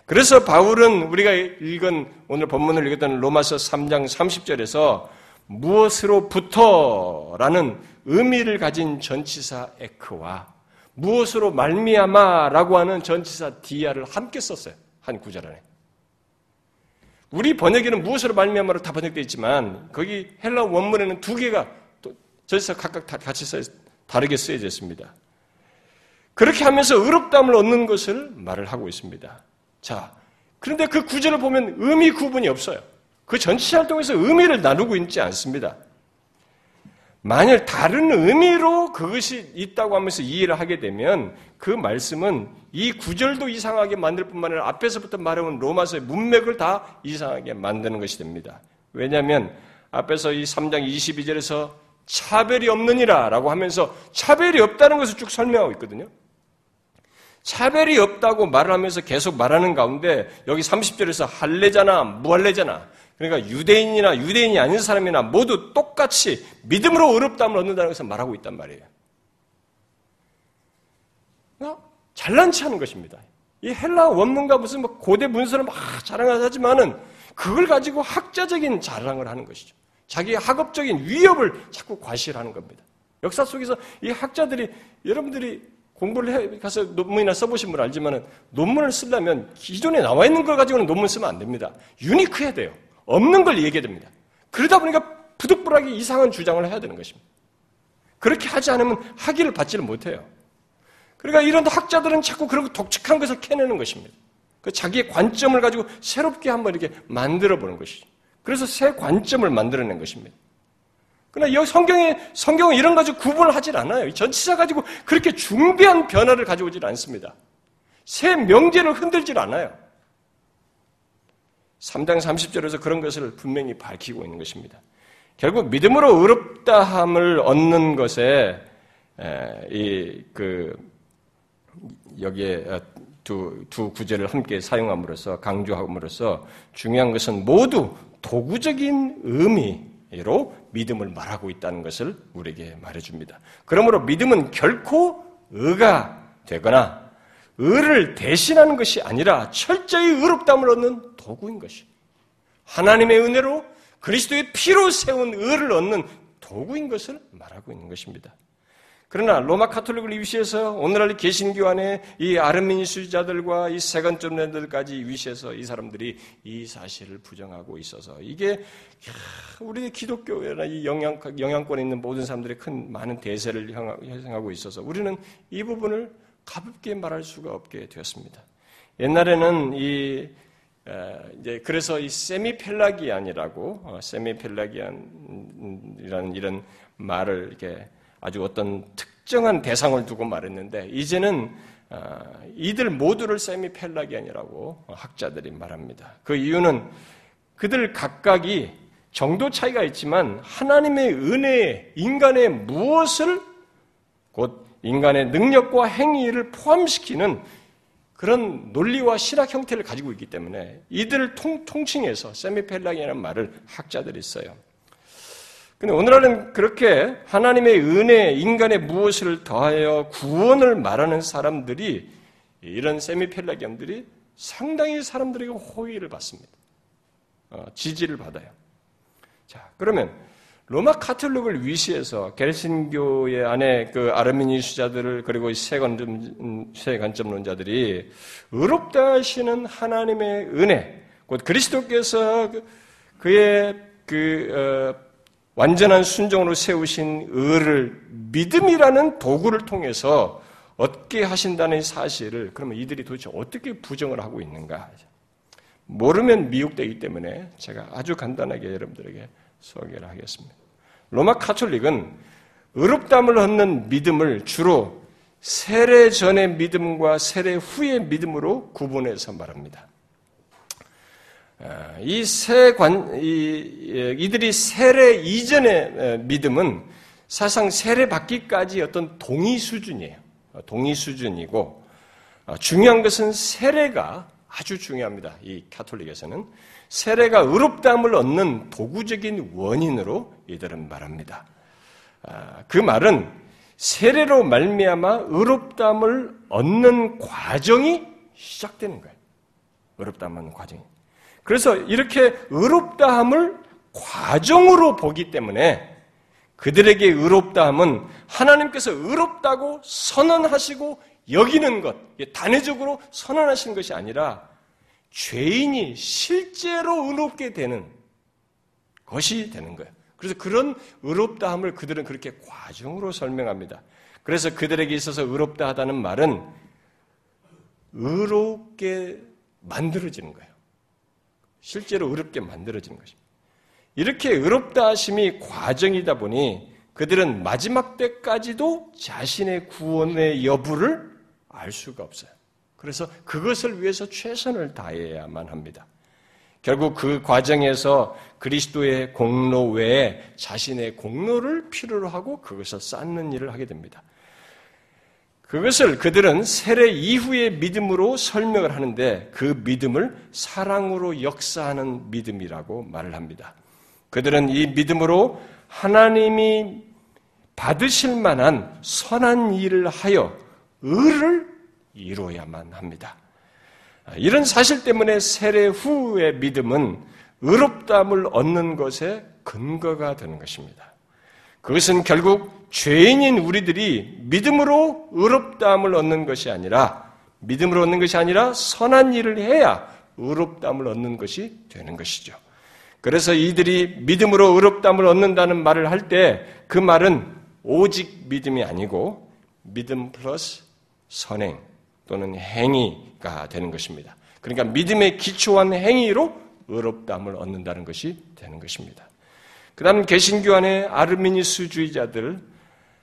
S1: 그래서 바울은 우리가 읽은 오늘 본문을 읽었던 로마서 3장 30절에서 무엇으로부터라는 의미를 가진 전치사 에크와 무엇으로 말미암아라고 하는 전치사 디아를 함께 썼어요. 한 구절 안에. 우리 번역에는 무엇으로 말미암아로 다 번역되어 있지만 거기 헬라 원문에는 두 개가 또 전치사 각각 다 같이 써 다르게 쓰여져 있습니다. 그렇게 하면서 의롭다함을 얻는 것을 말을 하고 있습니다. 자, 그런데 그 구절을 보면 의미 구분이 없어요. 그 전체 활동에서 의미를 나누고 있지 않습니다. 만일 다른 의미로 그것이 있다고 하면서 이해를 하게 되면 그 말씀은 이 구절도 이상하게 만들 뿐만 아니라 앞에서부터 말해온 로마서의 문맥을 다 이상하게 만드는 것이 됩니다. 왜냐하면 앞에서 이 3장 22절에서 차별이 없느니라 라고 하면서 차별이 없다는 것을 쭉 설명하고 있거든요. 차별이 없다고 말을 하면서 계속 말하는 가운데 여기 30절에서 할례자나 무할례자나 그러니까 유대인이나 유대인이 아닌 사람이나 모두 똑같이 믿음으로 의롭다함을 얻는다는 것을 말하고 있단 말이에요. 잘난치 하는 것입니다. 이 헬라 원문과 무슨 뭐 고대 문서를 막 자랑하지만은 그걸 가지고 학자적인 자랑을 하는 것이죠. 자기의 학업적인 위협을 자꾸 과시하는 겁니다. 역사 속에서 이 학자들이 여러분들이 공부를 해 가서 논문이나 써보신 분 알지만은 논문을 쓰려면 기존에 나와 있는 걸 가지고는 논문 쓰면 안 됩니다. 유니크해야 돼요. 없는 걸 얘기해야 됩니다. 그러다 보니까 부득불하게 이상한 주장을 해야 되는 것입니다. 그렇게 하지 않으면 학위를 받지를 못해요. 그러니까 이런 학자들은 자꾸 그런 독특한 것을 캐내는 것입니다. 그 자기의 관점을 가지고 새롭게 한번 이렇게 만들어 보는 것이죠. 그래서 새 관점을 만들어낸 것입니다. 그러나 여기 성경에, 성경은 이런 가지고 구분을 하질 않아요. 전치사 가지고 그렇게 중대한 변화를 가져오질 않습니다. 새 명제를 흔들질 않아요. 3장 30절에서 그런 것을 분명히 밝히고 있는 것입니다. 결국 믿음으로 의롭다함을 얻는 것에 이 그 여기에 어, 두, 두 구절을 함께 사용함으로써 강조함으로써 중요한 것은 모두 도구적인 의미로 믿음을 말하고 있다는 것을 우리에게 말해줍니다. 그러므로 믿음은 결코 의가 되거나 의를 대신하는 것이 아니라 철저히 의롭다함을 얻는 도구인 것이. 하나님의 은혜로 그리스도의 피로 세운 의를 얻는 도구인 것을 말하고 있는 것입니다. 그러나 로마 카톨릭을 위시해서 오늘날 개신교 안에 이 아르미니수자들과 이 세관점랜들까지 위시해서 이 사람들이 이 사실을 부정하고 있어서 이게 우리 기독교나 이 영향, 영향권에 있는 모든 사람들의 큰 많은 대세를 형성하고 있어서 우리는 이 부분을 가볍게 말할 수가 없게 되었습니다. 옛날에는 이 이제 그래서 이 세미펠라기안이라고 어, 세미펠라기안이라는 이런 말을 이렇게 아주 어떤 특정한 대상을 두고 말했는데 이제는 어, 이들 모두를 세미펠라기안이라고 학자들이 말합니다. 그 이유는 그들 각각이 정도 차이가 있지만 하나님의 은혜에 인간의 무엇을 곧 인간의 능력과 행위를 포함시키는 그런 논리와 실학 형태를 가지고 있기 때문에 이들을 통, 통칭해서 세미펠락이라는 말을 학자들이 써요. 근데 오늘날은 그렇게 하나님의 은혜, 인간의 무엇을 더하여 구원을 말하는 사람들이 이런 세미펠라기엄들이 상당히 사람들에게 호의를 받습니다. 어, 지지를 받아요. 자, 그러면 로마 카톨릭을 위시해서 개신교의 안에 그 아르미니 수자들을 그리고 세 관점 세 관점론자들이 의롭다 하시는 하나님의 은혜, 곧 그리스도께서 그, 그의 그 어, 완전한 순종으로 세우신 의를 믿음이라는 도구를 통해서 얻게 하신다는 사실을 그러면 이들이 도대체 어떻게 부정을 하고 있는가? 모르면 미혹되기 때문에 제가 아주 간단하게 여러분들에게 소개를 하겠습니다. 로마 카톨릭은 의롭담을 얻는 믿음을 주로 세례 전의 믿음과 세례 후의 믿음으로 구분해서 말합니다. 아, 이세 관, 이, 이들이 세례 이전의 믿음은 사실상 세례 받기까지 어떤 동의 수준이에요. 동의 수준이고, 아, 중요한 것은 세례가 아주 중요합니다. 이 카톨릭에서는 세례가 의롭다함을 얻는 도구적인 원인으로 이들은 말합니다. 아, 그 말은 세례로 말미암아 의롭다함을 얻는 과정이 시작되는 거예요. 의롭다함 얻는 과정이. 그래서 이렇게 의롭다함을 과정으로 보기 때문에 그들에게 의롭다함은 하나님께서 의롭다고 선언하시고 여기는 것, 단회적으로 선언하신 것이 아니라 죄인이 실제로 의롭게 되는 것이 되는 거예요. 그래서 그런 의롭다함을 그들은 그렇게 과정으로 설명합니다. 그래서 그들에게 있어서 의롭다 하다는 말은 의롭게 만들어지는 거예요. 실제로 의롭게 만들어지는 것입니다. 이렇게 의롭다 하심이 과정이다 보니 그들은 마지막 때까지도 자신의 구원의 여부를 알 수가 없어요. 그래서 그것을 위해서 최선을 다해야만 합니다. 결국 그 과정에서 그리스도의 공로 외에 자신의 공로를 필요로 하고 그것을 쌓는 일을 하게 됩니다. 그것을 그들은 세례 이후의 믿음으로 설명을 하는데 그 믿음을 사랑으로 역사하는 믿음이라고 말을 합니다. 그들은 이 믿음으로 하나님이 받으실 만한 선한 일을 하여 의를 이루어야만 합니다. 이런 사실 때문에 세례 후의 믿음은 의롭다함을 얻는 것에 근거가 되는 것입니다. 그것은 결국 죄인인 우리들이 믿음으로 의롭다함을 얻는 것이 아니라 믿음으로 얻는 것이 아니라 선한 일을 해야 의롭다함을 얻는 것이 되는 것이죠. 그래서 이들이 믿음으로 의롭다함을 얻는다는 말을 할 때 그 말은 오직 믿음이 아니고 믿음 플러스 선행 또는 행위가 되는 것입니다. 그러니까 믿음에 기초한 행위로 의롭다함을 얻는다는 것이 되는 것입니다. 그 다음 개신교 안에 아르미니스주의자들,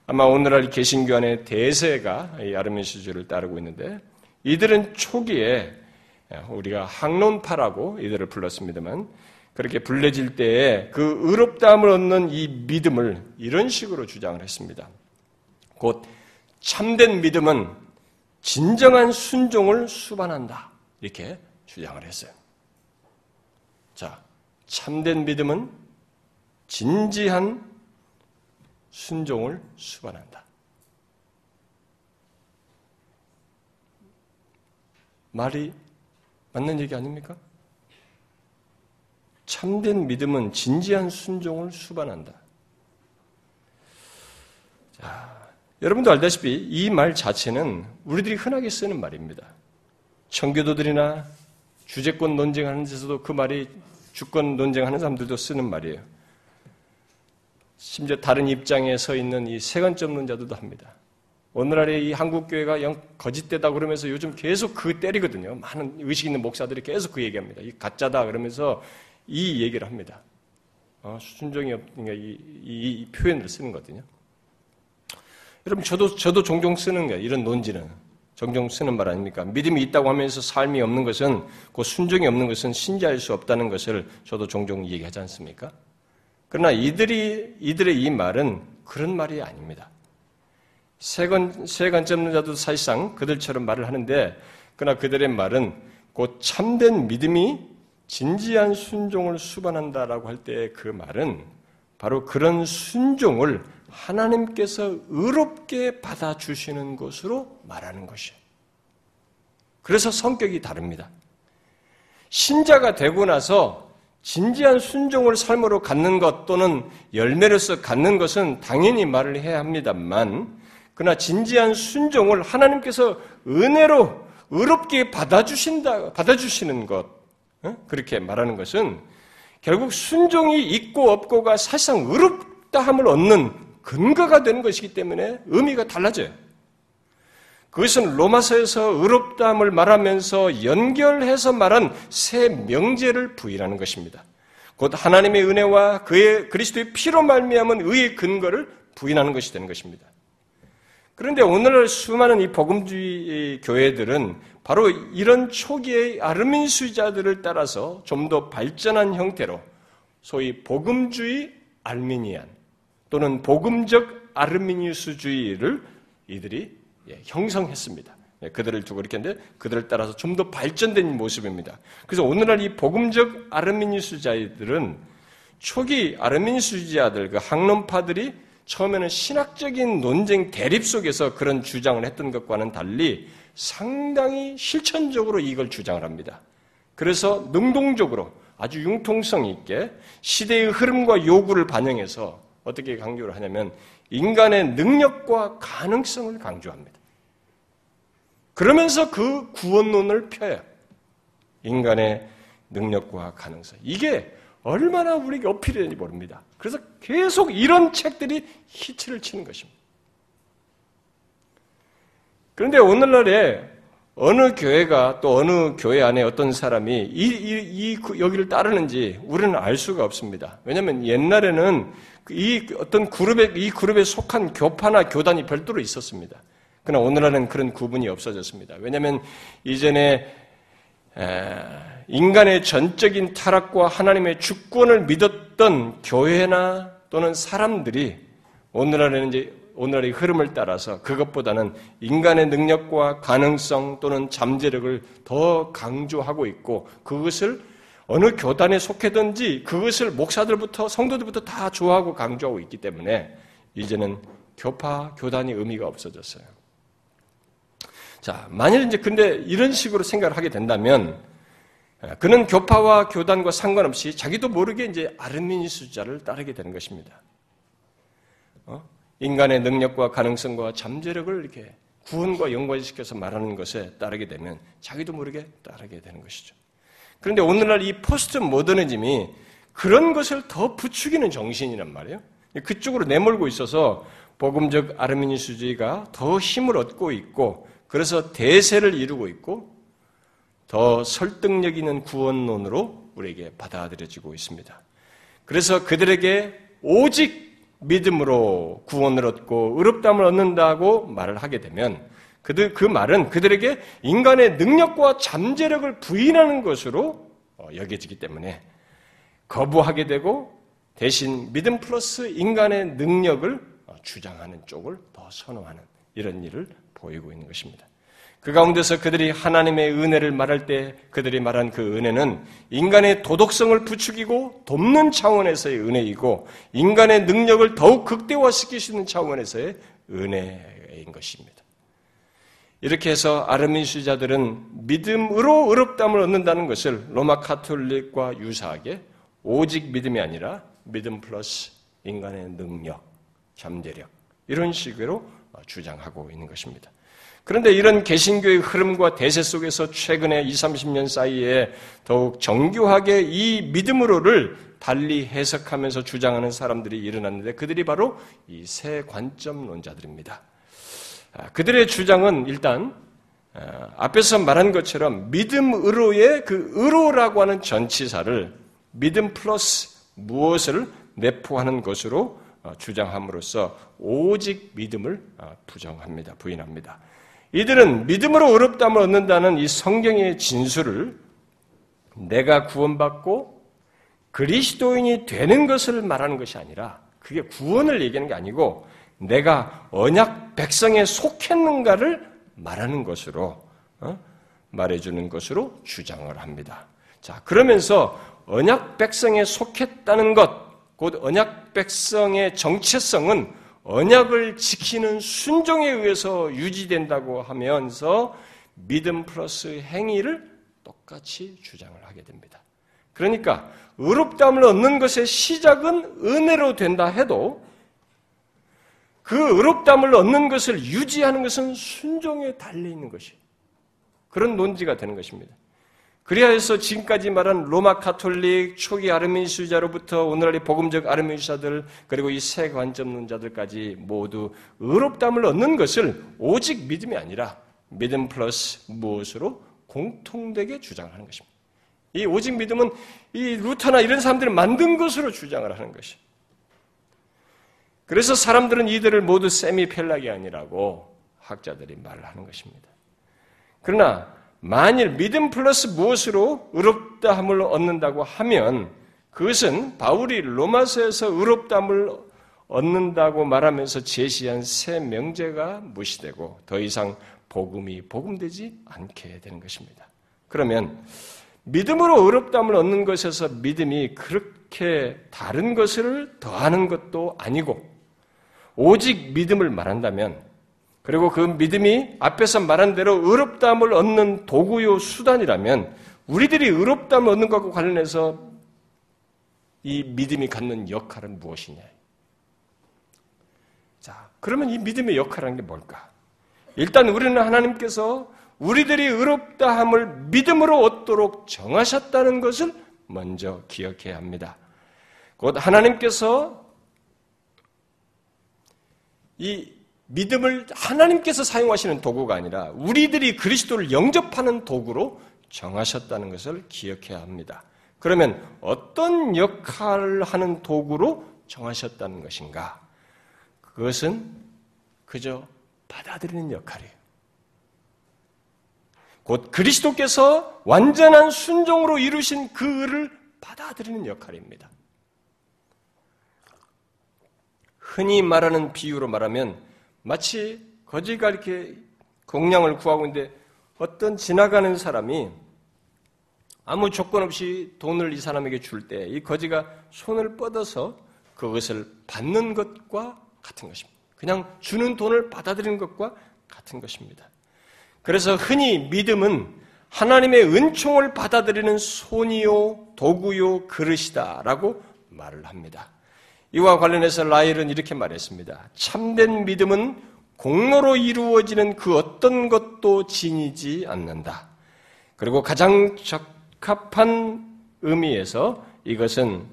S1: 아마 오늘날 개신교 안에 대세가 이 아르미니스주의를 따르고 있는데, 이들은 초기에 우리가 항론파라고 이들을 불렀습니다만, 그렇게 불려질 때에 그 의롭다함을 얻는 이 믿음을 이런 식으로 주장을 했습니다. 곧 참된 믿음은 진정한 순종을 수반한다. 이렇게 주장을 했어요. 자, 참된 믿음은 진지한 순종을 수반한다. 말이 맞는 얘기 아닙니까? 참된 믿음은 진지한 순종을 수반한다. 자, 여러분도 알다시피 이 말 자체는 우리들이 흔하게 쓰는 말입니다. 청교도들이나 주제권 논쟁하는 데서도 그 말이 주권 논쟁하는 사람들도 쓰는 말이에요. 심지어 다른 입장에 서 있는 이 세관점 논자들도 합니다. 오늘날의 이 한국교회가 영 거짓되다 그러면서 요즘 계속 그 때리거든요. 많은 의식 있는 목사들이 계속 그 얘기합니다. 이 가짜다 그러면서 이 얘기를 합니다. 어, 순종이 없으니까 이, 이, 이, 표현을 쓰는 거거든요. 여러분, 저도, 저도 종종 쓰는 거예요. 이런 논지는. 종종 쓰는 말 아닙니까? 믿음이 있다고 하면서 삶이 없는 것은, 그 순종이 없는 것은 신자할 수 없다는 것을 저도 종종 얘기하지 않습니까? 그러나 이들이, 이들의 이 말은 그런 말이 아닙니다. 세관, 세관점 자도 사실상 그들처럼 말을 하는데, 그러나 그들의 말은 곧 참된 믿음이 진지한 순종을 수반한다라고 할 때 그 말은 바로 그런 순종을 하나님께서 의롭게 받아주시는 것으로 말하는 것이에요. 그래서 성격이 다릅니다. 신자가 되고 나서 진지한 순종을 삶으로 갖는 것 또는 열매로서 갖는 것은 당연히 말을 해야 합니다만, 그러나 진지한 순종을 하나님께서 은혜로 의롭게 받아주신다, 받아주시는 것, 그렇게 말하는 것은 결국 순종이 있고 없고가 사실상 의롭다함을 얻는 근거가 되는 것이기 때문에 의미가 달라져요. 그것은 로마서에서 의롭다함을 말하면서 연결해서 말한 새 명제를 부인하는 것입니다. 곧 하나님의 은혜와 그의 그리스도의 피로 말미암은 의의 근거를 부인하는 것이 되는 것입니다. 그런데 오늘 수많은 이 복음주의 교회들은 바로 이런 초기의 아르민수자들을 따라서 좀 더 발전한 형태로 소위 복음주의 알미니안 또는 복음적 아르미니스주의를 이들이 예, 형성했습니다. 예, 그들을 두고 이렇게 했는데 그들을 따라서 좀 더 발전된 모습입니다. 그래서 오늘날 이 복음적 아르미니수자들은 초기 아르미니수자들 그 학론파들이 처음에는 신학적인 논쟁 대립 속에서 그런 주장을 했던 것과는 달리 상당히 실천적으로 이걸 주장을 합니다. 그래서 능동적으로 아주 융통성 있게 시대의 흐름과 요구를 반영해서 어떻게 강조를 하냐면 인간의 능력과 가능성을 강조합니다. 그러면서 그 구원론을 펴요. 인간의 능력과 가능성. 이게 얼마나 우리에게 어필이 되는지 모릅니다. 그래서 계속 이런 책들이 히트를 치는 것입니다. 그런데 오늘날에 어느 교회가 또 어느 교회 안에 어떤 사람이 이, 이, 이 여기를 따르는지 우리는 알 수가 없습니다. 왜냐하면 옛날에는 이 어떤 그룹에 이 그룹에 속한 교파나 교단이 별도로 있었습니다. 그러나 오늘날은 그런 구분이 없어졌습니다. 왜냐하면 이전에 인간의 전적인 타락과 하나님의 주권을 믿었던 교회나 또는 사람들이 오늘날에는 이제 오늘의 흐름을 따라서 그것보다는 인간의 능력과 가능성 또는 잠재력을 더 강조하고 있고 그것을 어느 교단에 속해든지 그것을 목사들부터 성도들부터 다 좋아하고 강조하고 있기 때문에 이제는 교파 교단이 의미가 없어졌어요. 자, 만일 이제 근데 이런 식으로 생각을 하게 된다면 그는 교파와 교단과 상관없이 자기도 모르게 이제 아르미니수자를 따르게 되는 것입니다. 어? 인간의 능력과 가능성과 잠재력을 이렇게 구원과 연관시켜서 말하는 것에 따르게 되면 자기도 모르게 따르게 되는 것이죠. 그런데 오늘날 이 포스트 모더니즘이 그런 것을 더 부추기는 정신이란 말이에요. 그쪽으로 내몰고 있어서 복음적 아르미니수주의가 더 힘을 얻고 있고 그래서 대세를 이루고 있고 더 설득력 있는 구원론으로 우리에게 받아들여지고 있습니다. 그래서 그들에게 오직 믿음으로 구원을 얻고 의롭담을 얻는다고 말을 하게 되면 그들 그 말은 그들에게 인간의 능력과 잠재력을 부인하는 것으로 어, 여겨지기 때문에 거부하게 되고 대신 믿음 플러스 인간의 능력을 어, 주장하는 쪽을 더 선호하는 이런 일을 보이고 있는 것입니다. 그 가운데서 그들이 하나님의 은혜를 말할 때 그들이 말한 그 은혜는 인간의 도덕성을 부추기고 돕는 차원에서의 은혜이고 인간의 능력을 더욱 있는 차원에서의 은혜인 것입니다. 이렇게 해서 아르민수자들은 믿음으로 의롭담을 얻는다는 것을 로마 카톨릭과 유사하게 오직 믿음이 아니라 믿음 플러스 인간의 능력, 잠재력 이런 식으로 주장하고 있는 것입니다. 그런데 이런 개신교의 흐름과 대세 속에서 최근에 20, 30년 사이에 더욱 정교하게 이 믿음으로를 달리 해석하면서 주장하는 사람들이 일어났는데 그들이 바로 이 새 관점론자들입니다. 아, 그들의 주장은 일단 아, 앞에서 말한 것처럼 믿음으로의 그 의로라고 하는 전치사를 믿음 플러스 무엇을 내포하는 것으로 어, 주장함으로써 오직 믿음을 어, 부정합니다. 부인합니다. 이들은 믿음으로 의롭다을 얻는다는 이 성경의 진술을 내가 구원받고 그리스도인이 되는 것을 말하는 것이 아니라 그게 구원을 얘기하는 게 아니고 내가 언약 백성에 속했는가를 말하는 것으로 어? 말해주는 것으로 주장을 합니다. 자 그러면서 언약 백성에 속했다는 것, 곧 언약 백성의 정체성은 언약을 지키는 순종에 의해서 유지된다고 하면서 믿음 플러스 행위를 똑같이 주장을 하게 됩니다. 그러니까 의롭다함을 얻는 것의 시작은 은혜로 된다 해도 그 의롭다함을 얻는 것을 유지하는 것은 순종에 달려 있는 것이 그런 논지가 되는 것입니다. 그리하여서 지금까지 말한 로마 카톨릭 초기 아르민수자로부터 오늘날의 복음적 아르민수자들 그리고 이새 관점론자들까지 모두 의롭담을 얻는 것을 오직 믿음이 아니라 믿음 플러스 무엇으로 공통되게 주장을 하는 것입니다. 이 오직 믿음은 이 루터나 이런 사람들이 만든 것으로 주장을 하는 것이. 그래서 사람들은 이들을 모두 세미펠라기아니라고 학자들이 말을 하는 것입니다. 그러나 만일 믿음 플러스 무엇으로 의롭다함을 얻는다고 하면 그것은 바울이 로마서에서 의롭다함을 얻는다고 말하면서 제시한 새 명제가 무시되고 더 이상 복음이 복음되지 않게 되는 것입니다. 그러면 믿음으로 의롭다함을 얻는 것에서 믿음이 그렇게 다른 것을 더하는 것도 아니고 오직 믿음을 말한다면 그리고 그 믿음이 앞에서 말한 대로 의롭다함을 얻는 도구요 수단이라면 우리들이 의롭다함을 얻는 것과 관련해서 이 믿음이 갖는 역할은 무엇이냐? 자, 그러면 이 믿음의 역할이라는 게 뭘까? 일단 우리는 하나님께서 우리들이 의롭다함을 믿음으로 얻도록 정하셨다는 것을 먼저 기억해야 합니다. 곧 하나님께서 이 믿음을 하나님께서 사용하시는 도구가 아니라 우리들이 그리스도를 영접하는 도구로 정하셨다는 것을 기억해야 합니다. 그러면 어떤 역할을 하는 도구로 정하셨다는 것인가? 그것은 그저 받아들이는 역할이에요. 곧 그리스도께서 완전한 순종으로 이루신 그 을을 받아들이는 역할입니다. 흔히 말하는 비유로 말하면 마치 거지가 이렇게 공량을 구하고 있는데 어떤 지나가는 사람이 아무 조건 없이 돈을 이 사람에게 줄 때 이 거지가 손을 뻗어서 그것을 받는 것과 같은 것입니다. 그냥 주는 돈을 받아들이는 것과 같은 것입니다. 그래서 흔히 믿음은 하나님의 은총을 받아들이는 손이요, 도구요, 그릇이다라고 말을 합니다. 이와 관련해서 라일은 이렇게 말했습니다. 참된 믿음은 공로로 이루어지는 그 어떤 것도 지니지 않는다. 그리고 가장 적합한 의미에서 이것은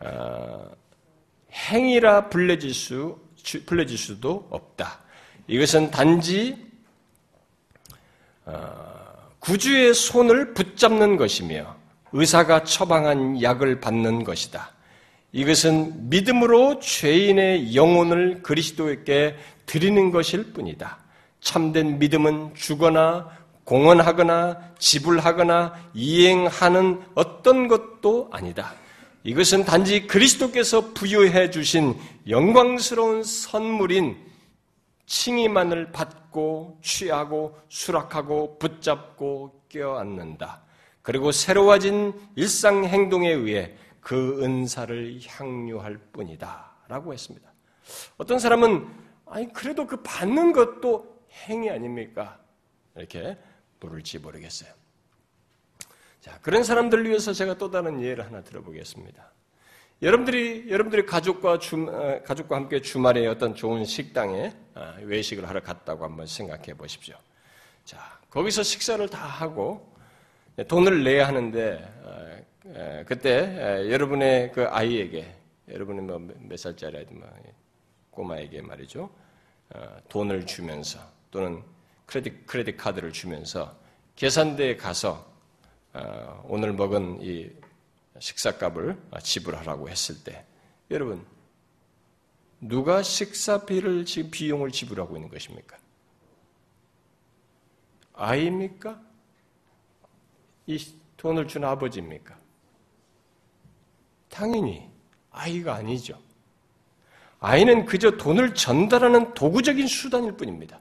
S1: 어, 행위라 불려질 수 불려질 수도 없다. 이것은 단지 어, 구주의 손을 붙잡는 것이며 의사가 처방한 약을 받는 것이다. 이것은 믿음으로 죄인의 영혼을 그리스도에게 드리는 것일 뿐이다. 참된 믿음은 주거나 공헌하거나 지불하거나 이행하는 어떤 것도 아니다. 이것은 단지 그리스도께서 부여해 주신 영광스러운 선물인 칭의만을 받고 취하고 수락하고 붙잡고 껴안는다. 그리고 새로워진 일상 행동에 의해 그 은사를 향유할 뿐이다. 라고 했습니다. 어떤 사람은, 아니, 그래도 그 받는 것도 행위 아닙니까? 이렇게 물을지 모르겠어요. 자, 그런 사람들을 위해서 제가 또 다른 예를 하나 들어보겠습니다. 여러분들이, 여러분들이 가족과 주, 어, 가족과 함께 주말에 어떤 좋은 식당에 어, 외식을 하러 갔다고 한번 생각해 보십시오. 자, 거기서 식사를 다 하고 돈을 내야 하는데 어, 그때 여러분의 그 아이에게 여러분이 뭐몇 살짜리 아이든 뭐 꼬마에게 말이죠 어, 돈을 주면서 또는 크레딧 크레딧 카드를 주면서 계산대에 가서 어, 오늘 먹은 이 식사값을 지불하라고 했을 때 여러분 누가 식사비를 지금 비용을 지불하고 있는 것입니까? 아이입니까? 이 돈을 준 아버지입니까? 당연히 아이가 아니죠. 아이는 그저 돈을 전달하는 도구적인 수단일 뿐입니다.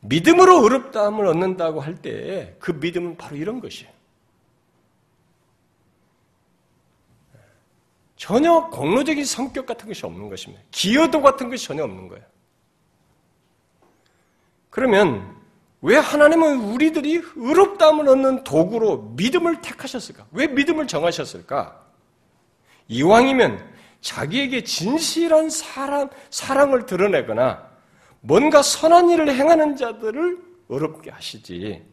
S1: 믿음으로 어렵다함을 얻는다고 할 때 그 믿음은 바로 이런 것이에요. 전혀 공로적인 성격 같은 것이 없는 것입니다. 기여도 같은 것이 전혀 없는 거예요. 그러면 왜 하나님은 우리들이 의롭다함을 얻는 도구로 믿음을 택하셨을까? 왜 믿음을 정하셨을까? 이왕이면 자기에게 진실한 사랑, 사랑을 드러내거나 뭔가 선한 일을 행하는 자들을 어렵게 하시지.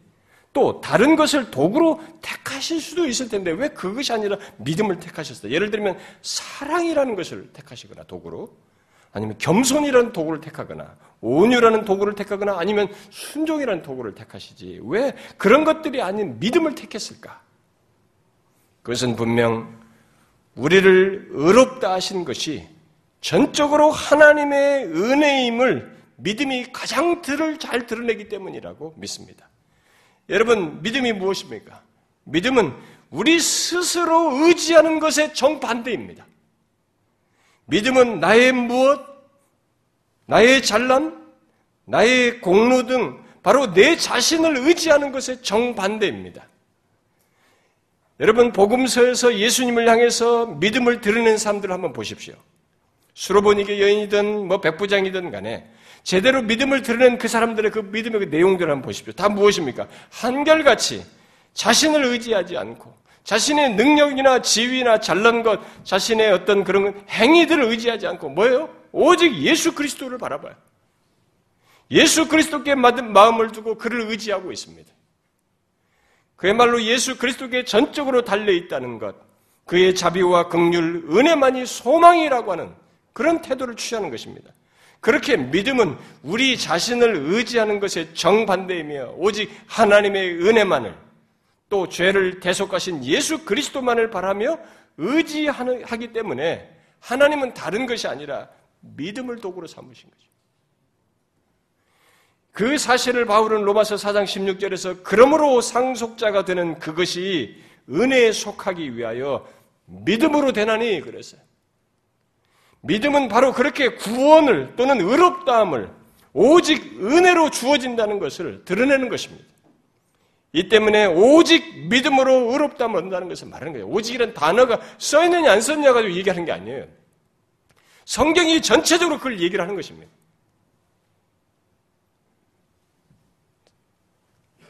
S1: 또 다른 것을 도구로 택하실 수도 있을 텐데 왜 그것이 아니라 믿음을 택하셨어요? 예를 들면 사랑이라는 것을 택하시거나 도구로 아니면 겸손이라는 도구를 택하거나 온유라는 도구를 택하거나 아니면 순종이라는 도구를 택하시지 왜 그런 것들이 아닌 믿음을 택했을까? 그것은 분명 우리를 의롭다 하신 것이 전적으로 하나님의 은혜임을 믿음이 가장 들을 잘 드러내기 때문이라고 믿습니다. 여러분 믿음이 무엇입니까? 믿음은 우리 스스로 의지하는 것의 정반대입니다. 믿음은 나의 무엇, 나의 잘남, 나의 공로 등 바로 내 자신을 의지하는 것에 정반대입니다. 여러분 복음서에서 예수님을 향해서 믿음을 드러낸 사람들을 한번 보십시오. 수로보니게 여인이든 뭐 백부장이든 간에 제대로 믿음을 드러낸 그 사람들의 그 믿음의 그 내용들을 한번 보십시오. 다 무엇입니까? 한결같이 자신을 의지하지 않고 자신의 능력이나 지위나 잘난 것, 자신의 어떤 그런 행위들을 의지하지 않고 뭐예요? 오직 예수 그리스도를 바라봐요. 예수 그리스도께 마음을 두고 그를 의지하고 있습니다. 그야말로 예수 그리스도께 전적으로 달려 있다는 것, 그의 자비와 긍휼, 은혜만이 소망이라고 하는 그런 태도를 취하는 것입니다. 그렇게 믿음은 우리 자신을 의지하는 것에 정반대이며 오직 하나님의 은혜만을 또 죄를 대속하신 예수 그리스도만을 바라며 의지하기 때문에 하나님은 다른 것이 아니라 믿음을 도구로 삼으신 거죠. 그 사실을 바울은 로마서 4장 16절에서 그러므로 상속자가 되는 그것이 은혜에 속하기 위하여 믿음으로 되나니 그랬어요. 믿음은 바로 그렇게 구원을 또는 의롭다함을 오직 은혜로 주어진다는 것을 드러내는 것입니다. 이 때문에 오직 믿음으로 의롭다함을 얻는다는 것을 말하는 거예요. 오직이란 단어가 써있느냐 안 썼냐 가지고 얘기하는 게 아니에요. 성경이 전체적으로 그걸 얘기를 하는 것입니다.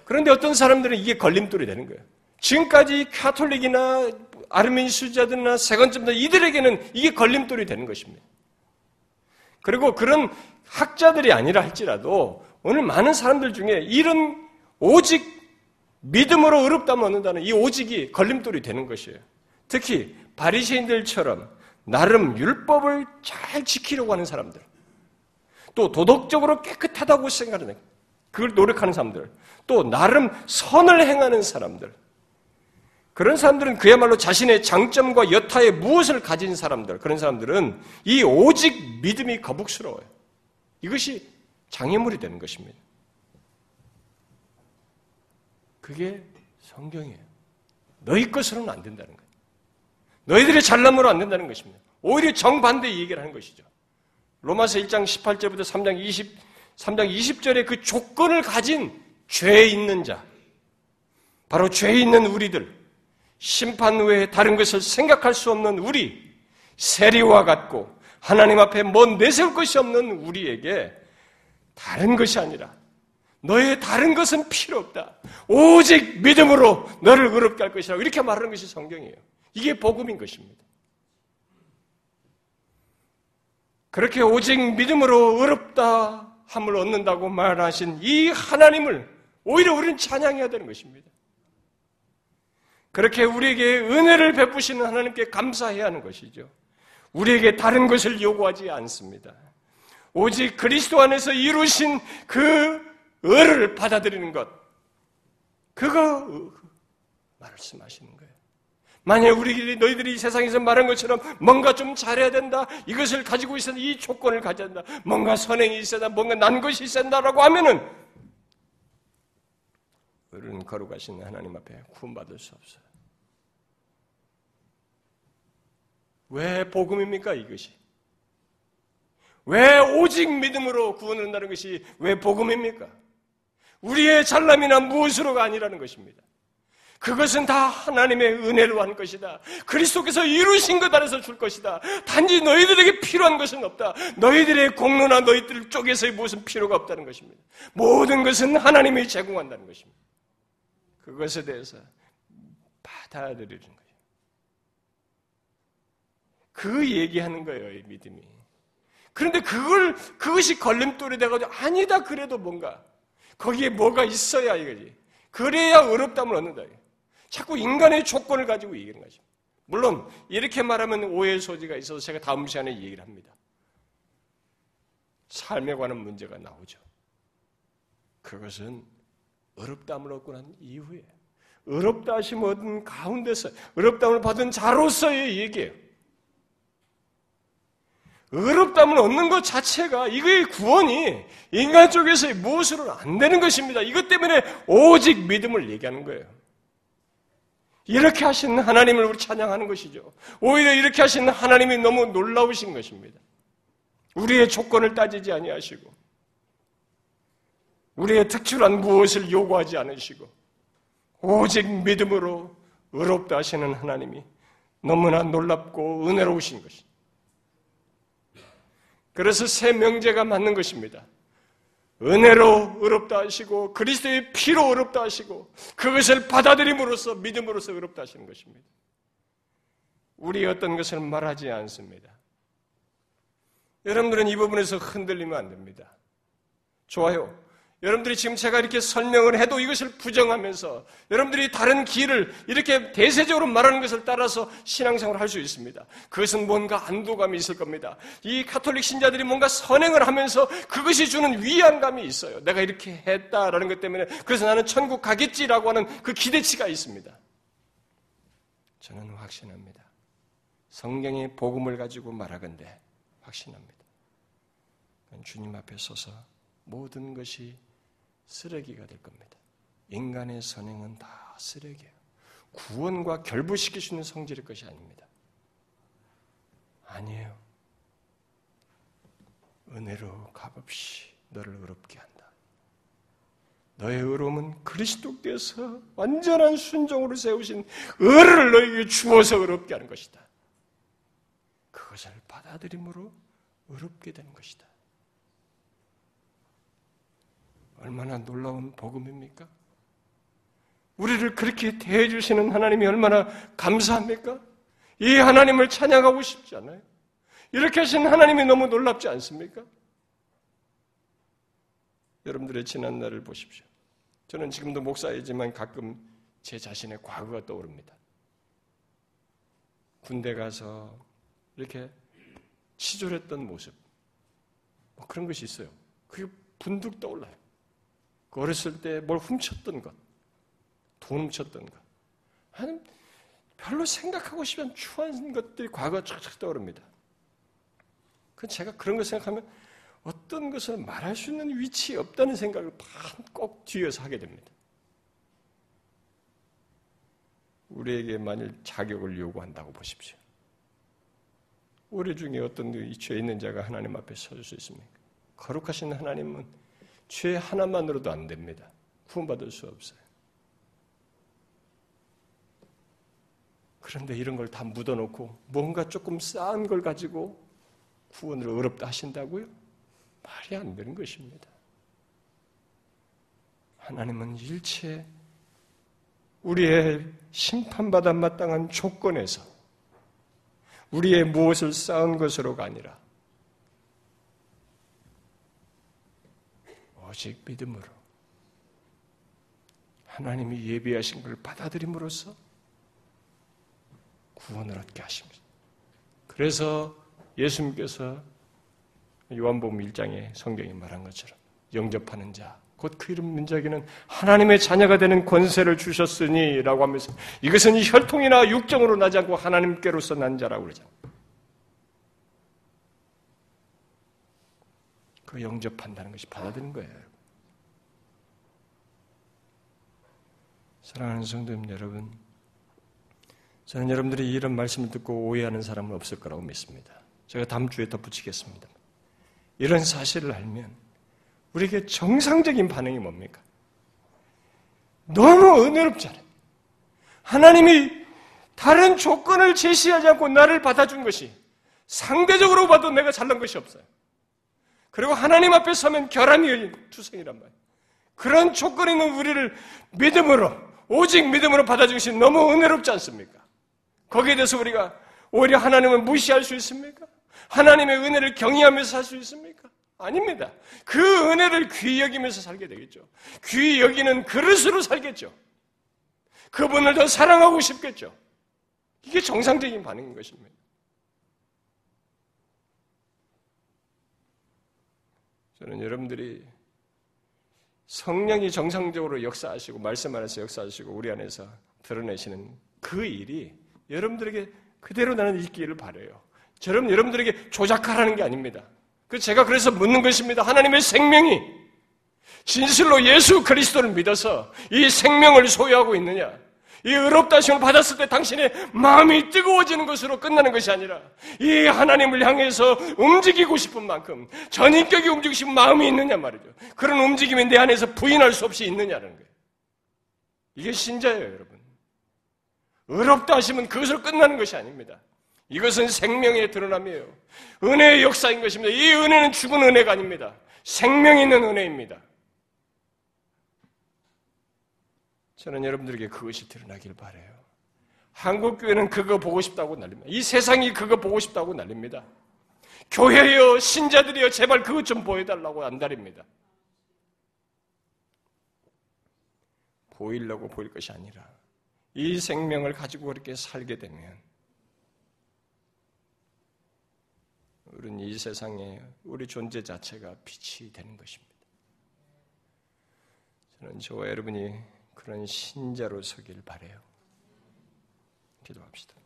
S1: 그런데 어떤 사람들은 이게 걸림돌이 되는 거예요. 지금까지 카톨릭이나 아르메니 수자들이나 세건점들 이들에게는 이게 걸림돌이 되는 것입니다. 그리고 그런 학자들이 아니라 할지라도 오늘 많은 사람들 중에 이런 오직 믿음으로 의롭다면 얻는다는 이 오직이 걸림돌이 되는 것이에요. 특히 바리새인들처럼 나름 율법을 잘 지키려고 하는 사람들, 또 도덕적으로 깨끗하다고 생각하는 그걸 노력하는 사람들, 또 나름 선을 행하는 사람들, 그런 사람들은 그야말로 자신의 장점과 여타의 무엇을 가진 사람들, 그런 사람들은 이 오직 믿음이 거북스러워요. 이것이 장애물이 되는 것입니다. 그게 성경이에요. 너희 것으로는 안 된다는 거예요. 너희들의 잘남으로 안 된다는 것입니다. 오히려 정반대 얘기를 하는 것이죠. 로마서 1장 18절부터 3장 20, 3장 20절에 그 조건을 가진 죄 있는 자, 바로 죄 있는 우리들, 심판 외에 다른 것을 생각할 수 없는 우리, 세리와 같고 하나님 앞에 먼 내세울 것이 없는 우리에게 다른 것이 아니라 너의 다른 것은 필요 없다. 오직 믿음으로 너를 의롭게 할 것이라고 이렇게 말하는 것이 성경이에요. 이게 복음인 것입니다. 그렇게 오직 믿음으로 의롭다 함을 얻는다고 말하신 이 하나님을 오히려 우리는 찬양해야 되는 것입니다. 그렇게 우리에게 은혜를 베푸시는 하나님께 감사해야 하는 것이죠. 우리에게 다른 것을 요구하지 않습니다. 오직 그리스도 안에서 이루신 그 의를 받아들이는 것. 그거 말씀하시는 거예요. 만약 우리 너희들이 세상에서 말한 것처럼 뭔가 좀 잘해야 된다. 이것을 가지고 있어야 이 조건을 가져야 된다. 뭔가 선행이 있어야 된다. 뭔가 난 것이 있어야 된다라고 하면은 의를 거룩하신 하나님 앞에 구원받을 수 없어요. 왜 복음입니까, 이것이? 왜 오직 믿음으로 구원을 한다는 것이 왜 복음입니까? 우리의 잘남이나 무엇으로가 아니라는 것입니다. 그것은 다 하나님의 은혜로 한 것이다. 그리스도께서 이루신 것 안에서 줄 것이다. 단지 너희들에게 필요한 것은 없다. 너희들의 공로나 너희들 쪽에서의 무슨 필요가 없다는 것입니다. 모든 것은 하나님이 제공한다는 것입니다. 그것에 대해서 받아들이는 거예요. 그 얘기하는 거예요, 이 믿음이. 그런데 그걸, 그것이 걸림돌이 돼가지고, 아니다, 그래도 뭔가. 거기에 뭐가 있어야 이거지. 그래야 어렵담을 얻는다. 자꾸 인간의 조건을 가지고 얘기하는 거죠. 물론, 이렇게 말하면 오해의 소지가 있어서 제가 다음 시간에 얘기를 합니다. 삶에 관한 문제가 나오죠. 그것은 어렵담을 얻고 난 이후에, 어렵다 하시면 얻은 가운데서, 어렵담을 받은 자로서의 얘기예요. 의롭담을 얻는 것 자체가 이거의 구원이 인간 쪽에서의 무엇으로는 안 되는 것입니다. 이것 때문에 오직 믿음을 얘기하는 거예요. 이렇게 하신 하나님을 우리 찬양하는 것이죠. 오히려 이렇게 하신 하나님이 너무 놀라우신 것입니다. 우리의 조건을 따지지 아니하시고 우리의 특출한 무엇을 요구하지 않으시고 오직 믿음으로 의롭다 하시는 하나님이 너무나 놀랍고 은혜로우신 것입니다. 그래서 새 명제가 맞는 것입니다. 은혜로 의롭다 하시고 그리스도의 피로 의롭다 하시고 그것을 받아들임으로써 믿음으로써 의롭다 하시는 것입니다. 우리 어떤 것을 말하지 않습니다. 여러분들은 이 부분에서 흔들리면 안 됩니다. 좋아요. 여러분들이 지금 제가 이렇게 설명을 해도 이것을 부정하면서 여러분들이 다른 길을 이렇게 대세적으로 말하는 것을 따라서 신앙생활을 할 수 있습니다. 그것은 뭔가 안도감이 있을 겁니다. 이 카톨릭 신자들이 뭔가 선행을 하면서 그것이 주는 위안감이 있어요. 내가 이렇게 했다라는 것 때문에 그래서 나는 천국 가겠지라고 하는 그 기대치가 있습니다. 저는 확신합니다. 성경의 복음을 가지고 말하건대 확신합니다. 주님 앞에 서서 모든 것이 쓰레기가 될 겁니다. 인간의 선행은 다 쓰레기예요. 구원과 결부시킬 수 있는 성질의 것이 아닙니다. 아니에요. 은혜로 값없이 너를 의롭게 한다. 너의 의로움은 그리스도께서 완전한 순종으로 세우신 의를 너에게 주어서 의롭게 하는 것이다. 그것을 받아들임으로 의롭게 되는 것이다. 얼마나 놀라운 복음입니까? 우리를 그렇게 대해주시는 하나님이 얼마나 감사합니까? 이 하나님을 찬양하고 싶지 않아요? 이렇게 하신 하나님이 너무 놀랍지 않습니까? 여러분들의 지난 날을 보십시오. 저는 지금도 목사이지만 가끔 제 자신의 과거가 떠오릅니다. 군대 가서 이렇게 치졸했던 모습, 뭐 그런 것이 있어요. 그게 분득 떠올라요. 그 어렸을 때 뭘 훔쳤던 것, 돈 훔쳤던 것. 하는 별로 생각하고 싶은 추한 것들이 과거에 촥촥 떠오릅니다. 그 제가 그런 걸 생각하면 어떤 것을 말할 수 있는 위치에 없다는 생각을 꼭 뒤에서 하게 됩니다. 우리에게 만일 자격을 요구한다고 보십시오. 우리 중에 어떤 위치에 있는 자가 하나님 앞에 서줄 수 있습니까? 거룩하신 하나님은 죄 하나만으로도 안 됩니다. 구원받을 수 없어요. 그런데 이런 걸 다 묻어놓고 뭔가 조금 쌓은 걸 가지고 구원을 어렵다 하신다고요? 말이 안 되는 것입니다. 하나님은 일체 우리의 심판받아 마땅한 조건에서 우리의 무엇을 쌓은 것으로가 아니라 오직 믿음으로 하나님이 예비하신 걸 받아들임으로써 구원을 얻게 하십니다. 그래서 예수님께서 요한복음 1장에 성경이 말한 것처럼 영접하는 자, 곧 그 이름 문자에게는 하나님의 자녀가 되는 권세를 주셨으니 라고 하면서 이것은 혈통이나 육정으로 나지 않고 하나님께로서 난 자라고 그러잖아요. 그 영접한다는 것이 받아들인 거예요. 사랑하는 성도님 여러분, 저는 여러분들이 이런 말씀을 듣고 오해하는 사람은 없을 거라고 믿습니다. 제가 다음 주에 덧붙이겠습니다. 이런 사실을 알면 우리에게 정상적인 반응이 뭡니까? 너무 은혜롭잖아요. 하나님이 다른 조건을 제시하지 않고 나를 받아준 것이 상대적으로 봐도 내가 잘난 것이 없어요. 그리고 하나님 앞에 서면 결함이 열린 투성이란 말이에요. 그런 있는 우리를 믿음으로 오직 믿음으로 받아주신 너무 은혜롭지 않습니까? 거기에 대해서 우리가 오히려 하나님을 무시할 수 있습니까? 하나님의 은혜를 경외하면서 살 수 있습니까? 아닙니다. 그 은혜를 귀히 여기면서 살게 되겠죠. 귀히 여기는 그릇으로 살겠죠. 그분을 더 사랑하고 싶겠죠. 이게 정상적인 반응인 것입니다. 저는 여러분들이 성령이 정상적으로 역사하시고 말씀 안에서 역사하시고 우리 안에서 드러내시는 그 일이 여러분들에게 그대로 나는 있기를 바래요. 저럼 여러분들에게 조작하라는 게 아닙니다. 그 제가 그래서 묻는 것입니다. 하나님의 생명이 진실로 예수 그리스도를 믿어서 이 생명을 소유하고 있느냐? 이 의롭다심을 받았을 때 당신의 마음이 뜨거워지는 것으로 끝나는 것이 아니라 이 하나님을 향해서 움직이고 싶은 만큼 전인격이 움직이고 싶은 마음이 있느냐 말이죠. 그런 움직임이 내 안에서 부인할 수 없이 있느냐는 거예요. 이게 신자예요, 여러분. 의롭다 하시면 그것으로 끝나는 것이 아닙니다. 이것은 생명의 드러남이에요. 은혜의 역사인 것입니다. 이 은혜는 죽은 은혜가 아닙니다. 생명 있는 은혜입니다. 저는 여러분들에게 그것이 드러나길 바래요. 한국 교회는 그거 보고 싶다고 난립니다. 이 세상이 그거 보고 싶다고 난립니다. 교회여 신자들이여 제발 그것 좀 보여달라고 안달입니다. 보이려고 보일 것이 아니라 이 생명을 가지고 그렇게 살게 되면 우리는 이 세상에 우리 존재 자체가 빛이 되는 것입니다. 저는 저와 여러분이 그런 신자로 서길 바래요. 기도합시다.